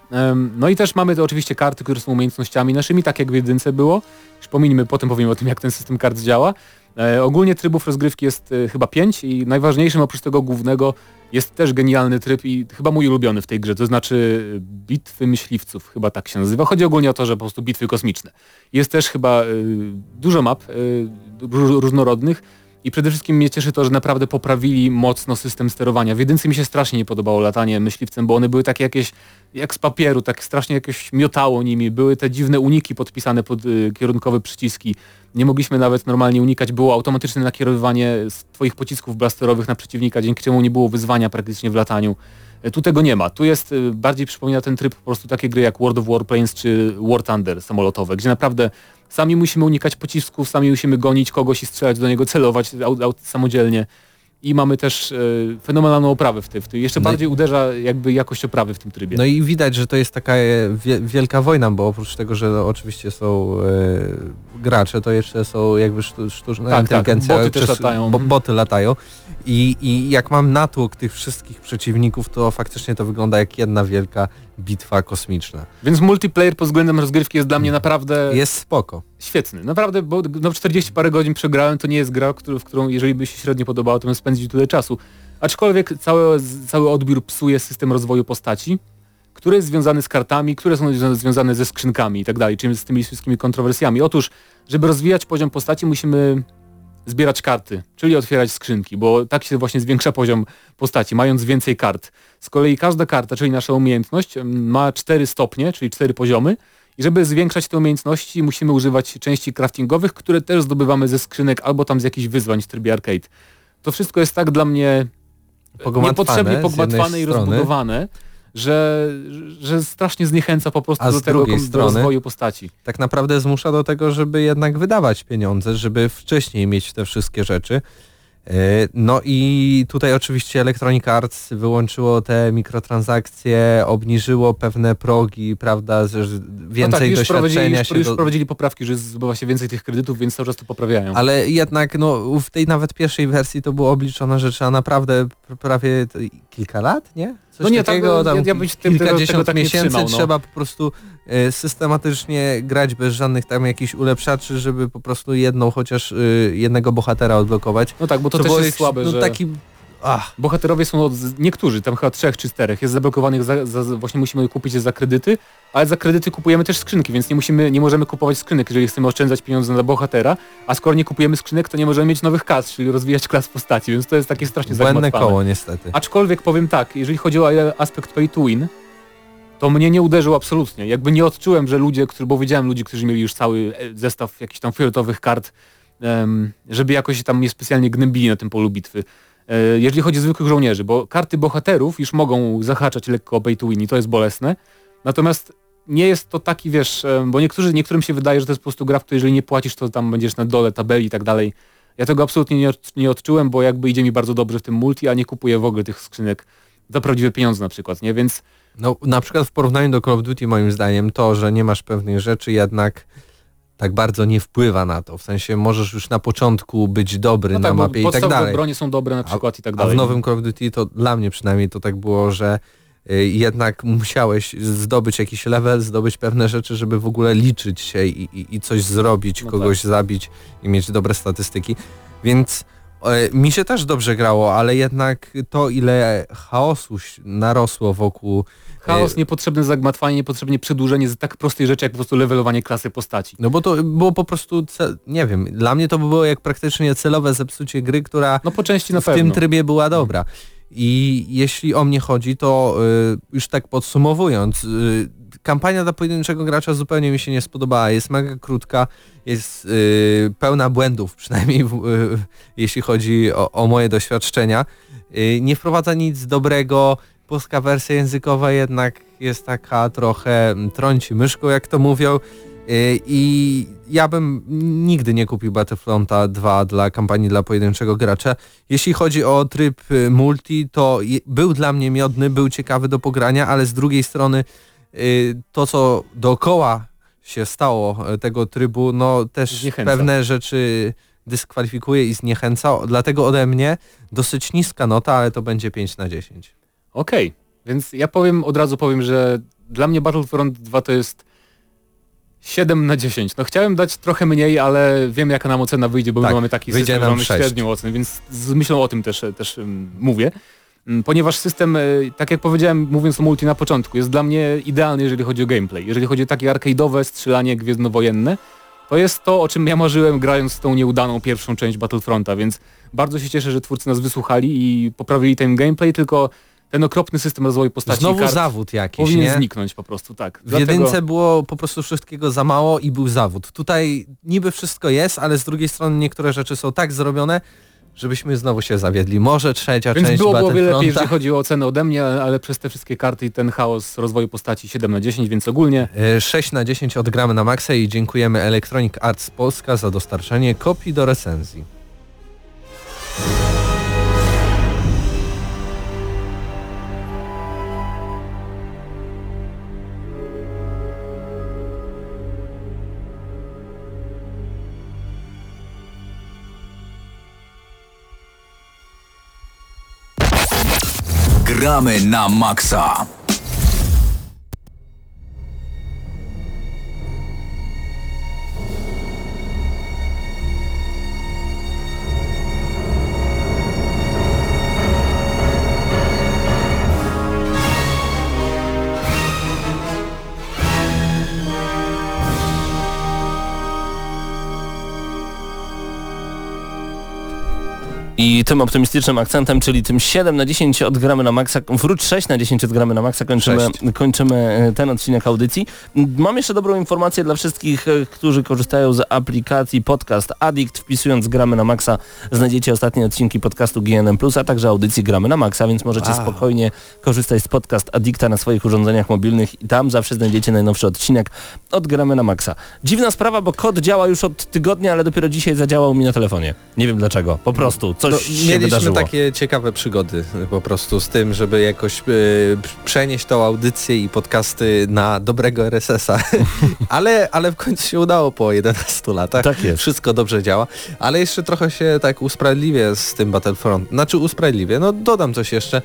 No i też mamy to oczywiście karty, które są umiejętnościami naszymi, tak jak w jedynce było. Już pominimy, potem powiemy o tym, jak ten system kart działa. E, ogólnie trybów rozgrywki jest e, chyba pięć i najważniejszym oprócz tego głównego jest też genialny tryb i chyba mój ulubiony w tej grze, to znaczy bitwy myśliwców, chyba tak się nazywa. Chodzi ogólnie o to, że po prostu bitwy kosmiczne. Jest też chyba e, dużo map ró- różnorodnych i przede wszystkim mnie cieszy to, że naprawdę poprawili mocno system sterowania. W jedynce mi się strasznie nie podobało latanie myśliwcem, bo one były takie jakieś jak z papieru, tak strasznie jakieś miotało nimi. Były te dziwne uniki podpisane pod y, kierunkowe przyciski. Nie mogliśmy nawet normalnie unikać. Było automatyczne nakierowywanie twoich pocisków blasterowych na przeciwnika, dzięki czemu nie było wyzwania praktycznie w lataniu. Y, Tu tego nie ma. Tu jest, y, bardziej przypomina ten tryb po prostu takie gry jak World of Warplanes czy War Thunder samolotowe, gdzie naprawdę sami musimy unikać pocisków, sami musimy gonić kogoś i strzelać do niego, celować samodzielnie. I mamy też e, fenomenalną oprawę w tym. W tym. Jeszcze No i- bardziej uderza jakby jakość oprawy w tym trybie. No i widać, że to jest taka e, wie, wielka wojna, bo oprócz tego, że no, oczywiście są e, gracze, to jeszcze są jakby sztu, sztuczna Tak, inteligencja. tak, boty latają. Bo, boty latają. I, I jak mam natłok tych wszystkich przeciwników, to faktycznie to wygląda jak jedna wielka bitwa kosmiczna. Więc multiplayer pod względem rozgrywki jest dla mnie naprawdę Jest spoko. świetny. Naprawdę, bo no 40 parę godzin przegrałem, to nie jest gra, w którą jeżeli by się średnio podobało, to bym spędził tyle czasu. Aczkolwiek cały, cały odbiór psuje system rozwoju postaci, który jest związany z kartami, które są zwią- związane ze skrzynkami i tak dalej, czyli z tymi wszystkimi kontrowersjami. Otóż, żeby rozwijać poziom postaci, musimy zbierać karty, czyli otwierać skrzynki, bo tak się właśnie zwiększa poziom postaci, mając więcej kart. Z kolei każda karta, czyli nasza umiejętność, ma 4 stopnie, czyli 4 poziomy i żeby zwiększać te umiejętności musimy używać części craftingowych, które też zdobywamy ze skrzynek albo tam z jakichś wyzwań w trybie arcade. To wszystko jest tak dla mnie niepotrzebnie pogmatwane i rozbudowane, że, że strasznie zniechęca po prostu A do tego strony- rozwoju postaci. tak naprawdę zmusza do tego, żeby jednak wydawać pieniądze, żeby wcześniej mieć te wszystkie rzeczy. E, No i tutaj oczywiście Electronic Arts wyłączyło te mikrotransakcje, obniżyło pewne progi, prawda, że więcej no tak, już doświadczenia już, się już do... prowadzili poprawki, że zdobywa się więcej tych kredytów, więc cały czas to poprawiają. Ale jednak no, w tej nawet pierwszej wersji to było obliczone, że trzeba naprawdę pr- prawie kilka lat, nie? Coś No nie, tak, takiego, ja- tam ja bym się tym- kilkadziesiąt tego tak miesięcy trzymał, no. trzeba po prostu e, systematycznie grać bez żadnych tam jakichś ulepszaczy, żeby po prostu jedną chociaż e, jednego bohatera odblokować. No tak, bo to, Co też było jest słabe, no, że taki ach, bohaterowie są od, niektórzy, tam chyba trzech czy czterech, jest zablokowanych, za, za, właśnie musimy kupić je za kredyty, ale za kredyty kupujemy też skrzynki, więc nie musimy, nie możemy kupować skrzynek, jeżeli chcemy oszczędzać pieniądze na bohatera, a skoro nie kupujemy skrzynek, to nie możemy mieć nowych kas, czyli rozwijać klas postaci, więc to jest takie strasznie błędne zagmatwane. koło niestety. Aczkolwiek powiem tak, jeżeli chodzi o aspekt pay to win, to mnie nie uderzył absolutnie. Jakby nie odczułem, że ludzie, którzy, bo widziałem ludzi, którzy mieli już cały e, zestaw jakichś tam fioletowych kart, żeby jakoś tam mnie specjalnie gnębili na tym polu bitwy. E, jeżeli chodzi o zwykłych żołnierzy, bo karty bohaterów już mogą zahaczać lekko o pay to win i to jest bolesne. Natomiast nie jest to taki, wiesz, em, bo niektórzy, niektórym się wydaje, że to jest po prostu gra, w której jeżeli nie płacisz, to tam będziesz na dole tabeli i tak dalej. Ja tego absolutnie nie, nie odczułem, bo jakby idzie mi bardzo dobrze w tym multi, a nie kupuję w ogóle tych skrzynek za prawdziwe pieniądze na przykład, nie? Więc No na przykład w porównaniu do Call of Duty moim zdaniem to, że nie masz pewnych rzeczy jednak tak bardzo nie wpływa na to. W sensie możesz już na początku być dobry no na tak, bo mapie i tak dalej. bronie są dobre na przykład i tak A dalej. w nowym Call of Duty to dla mnie przynajmniej to tak było, że y, jednak musiałeś zdobyć jakiś level, zdobyć pewne rzeczy, żeby w ogóle liczyć się i, i, i coś zrobić, No kogoś zabić i mieć dobre statystyki. Więc e, mi się też dobrze grało, ale jednak to ile chaosu narosło wokół Chaos, e, niepotrzebne zagmatwanie, niepotrzebnie przedłużenie z tak prostej rzeczy, jak po prostu levelowanie klasy postaci. No bo to było po prostu, ce- nie wiem, dla mnie to było jak praktycznie celowe zepsucie gry, która No po części na w pewno. tym trybie była dobra. I jeśli o mnie chodzi, to y, już tak podsumowując, y, kampania dla pojedynczego gracza zupełnie mi się nie spodobała. Jest mega krótka, jest yy, pełna błędów, przynajmniej w, yy, jeśli chodzi o, o moje doświadczenia. Yy, nie wprowadza nic dobrego, polska wersja językowa jednak jest taka trochę mm, trąci myszką, jak to mówią. Yy, I ja bym nigdy nie kupił Battlefronta 2 dla kampanii dla pojedynczego gracza. Jeśli chodzi o tryb y, multi, to był dla mnie miodny, był ciekawy do pogrania, ale z drugiej strony y, to, co dookoła się stało y, tego trybu, no też Zniechęca. pewne rzeczy dyskwalifikuje i zniechęca. Dlatego ode mnie dosyć niska nota, ale to będzie 5 na 10. Okej, więc ja powiem, od razu powiem, że dla mnie Battlefront 2 to jest 7 na 10. No chciałem dać trochę mniej, ale wiem jaka nam ocena wyjdzie, bo Tak, my mamy taki system, mamy sześć. średnią ocenę, więc z myślą o tym też, też um, mówię. Mm, Ponieważ system, e, tak jak powiedziałem, mówiąc o multi na początku, jest dla mnie idealny, jeżeli chodzi o gameplay. Jeżeli chodzi o takie arcade'owe strzelanie gwiezdnowojenne, to jest to, o czym ja marzyłem grając tą nieudaną pierwszą część Battlefronta, więc bardzo się cieszę, że twórcy nas wysłuchali i poprawili ten gameplay, tylko ten okropny system rozwoju postaci Znowu kart zawód jakiś, powinien nie? zniknąć po prostu, tak. W jedynce było po prostu wszystkiego za mało i był zawód. Tutaj niby wszystko jest, ale z drugiej strony niektóre rzeczy są tak zrobione, żebyśmy znowu się zawiedli. Może trzecia Więc część byłoby o wiele lepiej, jeżeli chodzi o ocenę ode mnie, ale przez te wszystkie karty i ten chaos rozwoju postaci 7 na 10, więc ogólnie E, 6 na 10 odgramy na maksa i dziękujemy Electronic Arts Polska za dostarczenie kopii do recenzji. Gramy na maksa. I tym optymistycznym akcentem, czyli tym 7 na 10 odgramy na maksa, wróć 6 na 10 odgramy na maksa, kończymy, kończymy e, ten odcinek audycji. Mam jeszcze dobrą informację dla wszystkich, e, którzy korzystają z aplikacji Podcast Addict. Wpisując gramy na maksa znajdziecie ostatnie odcinki podcastu GNM+, a także audycji gramy na maksa, więc możecie Wow. spokojnie korzystać z Podcast Addicta na swoich urządzeniach mobilnych i tam zawsze znajdziecie najnowszy odcinek od gramy na maksa. Dziwna sprawa, bo kod działa już od tygodnia, ale dopiero dzisiaj zadziałał mi na telefonie. Nie wiem dlaczego. Po prostu coś No, się mieliśmy wydarzyło. takie ciekawe przygody po prostu z tym, żeby jakoś y, przenieść tą audycję i podcasty na dobrego RSS-a. ale, ale w końcu się udało po 11 latach. Tak jest. Wszystko dobrze działa. Ale jeszcze trochę się tak usprawiedliwię z tym Battlefront. Znaczy usprawiedliwię, no dodam coś jeszcze.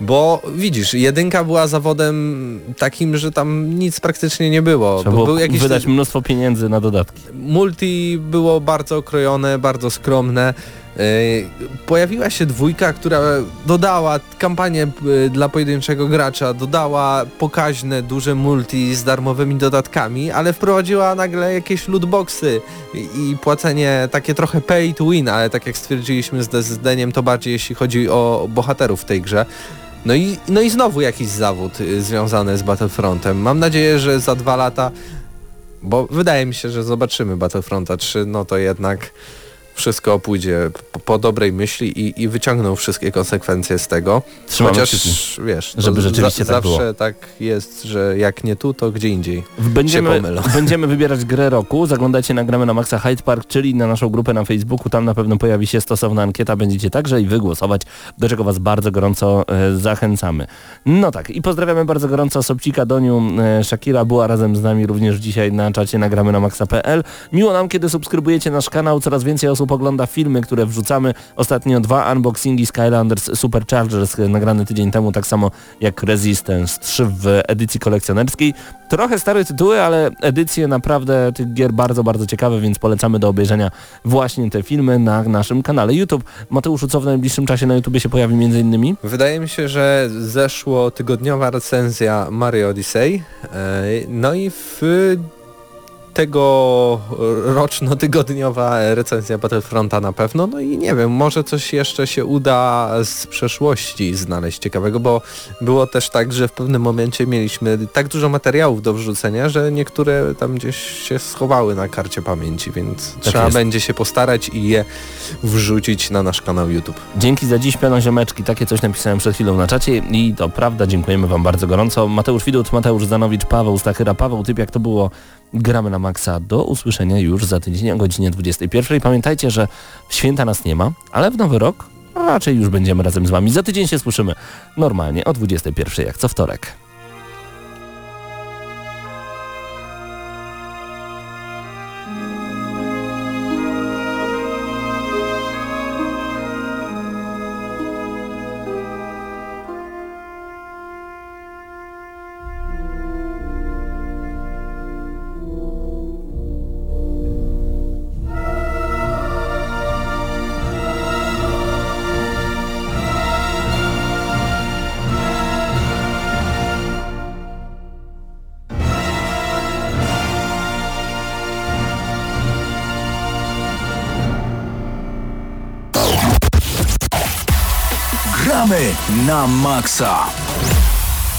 Bo widzisz, jedynka była zawodem takim, że tam nic praktycznie nie było. Trzeba było był jakiś wydać mnóstwo pieniędzy na dodatki. multi było bardzo okrojone, bardzo skromne. Yy, Pojawiła się dwójka, która dodała kampanię yy, dla pojedynczego gracza, dodała pokaźne, duże multi z darmowymi dodatkami, ale wprowadziła nagle jakieś lootboxy i, płacenie takie trochę pay to win, ale tak jak stwierdziliśmy z Zdeniem, to bardziej jeśli chodzi o bohaterów w tej grze. No i, no i znowu jakiś zawód y, związany z Battlefrontem. Mam nadzieję, że za dwa lata bo wydaje mi się, że zobaczymy Battlefronta 3, no to jednak wszystko pójdzie po, po dobrej myśli i, i wyciągną wszystkie konsekwencje z tego. Trzymamy Chociaż kciuki. wiesz, żeby rzeczywiście tak zawsze było. tak jest, że jak nie tu, to gdzie indziej. Będziemy, będziemy wybierać grę roku. Zaglądajcie na gramy na Maxa Hyde Park, czyli na naszą grupę na Facebooku. Tam na pewno pojawi się stosowna ankieta. Będziecie także i wygłosować, do czego Was bardzo gorąco e, zachęcamy. No tak, i pozdrawiamy bardzo gorąco Sobcika, Doniu, e, Shakira była razem z nami również dzisiaj na czacie nagramy na maxa.pl. Miło nam, kiedy subskrybujecie nasz kanał. Coraz więcej osób ogląda filmy, które wrzucamy. Ostatnio dwa unboxingi Skylanders Superchargers nagrane tydzień temu, tak samo jak Resistance 3 w edycji kolekcjonerskiej. Trochę stare tytuły, ale edycje naprawdę tych gier bardzo, bardzo ciekawe, więc polecamy do obejrzenia właśnie te filmy na naszym kanale YouTube. Mateuszu, co w najbliższym czasie na YouTube się pojawi między innymi? Wydaje mi się, że zeszło tygodniowa recenzja Mario Odyssey. e, No i w tegoroczno-tygodniowa recenzja Battlefronta na pewno. No i nie wiem, może coś jeszcze się uda z przeszłości znaleźć ciekawego, bo było też tak, że w pewnym momencie mieliśmy tak dużo materiałów do wrzucenia, że niektóre tam gdzieś się schowały na karcie pamięci, więc trzeba jest. będzie się postarać i je wrzucić na nasz kanał YouTube. Dzięki za dziś, piano ziomeczki. Takie coś napisałem przed chwilą na czacie i to prawda, dziękujemy Wam bardzo gorąco. Mateusz Widut, Mateusz Zanowicz, Paweł Stachyra, Paweł Typ, jak to było, gramy na maksa. Do usłyszenia już za tydzień o godzinie 21. Pamiętajcie, że święta nas nie ma, ale w nowy rok raczej już będziemy razem z Wami. Za tydzień się słyszymy normalnie o 21 jak co wtorek. Gramy na maksa!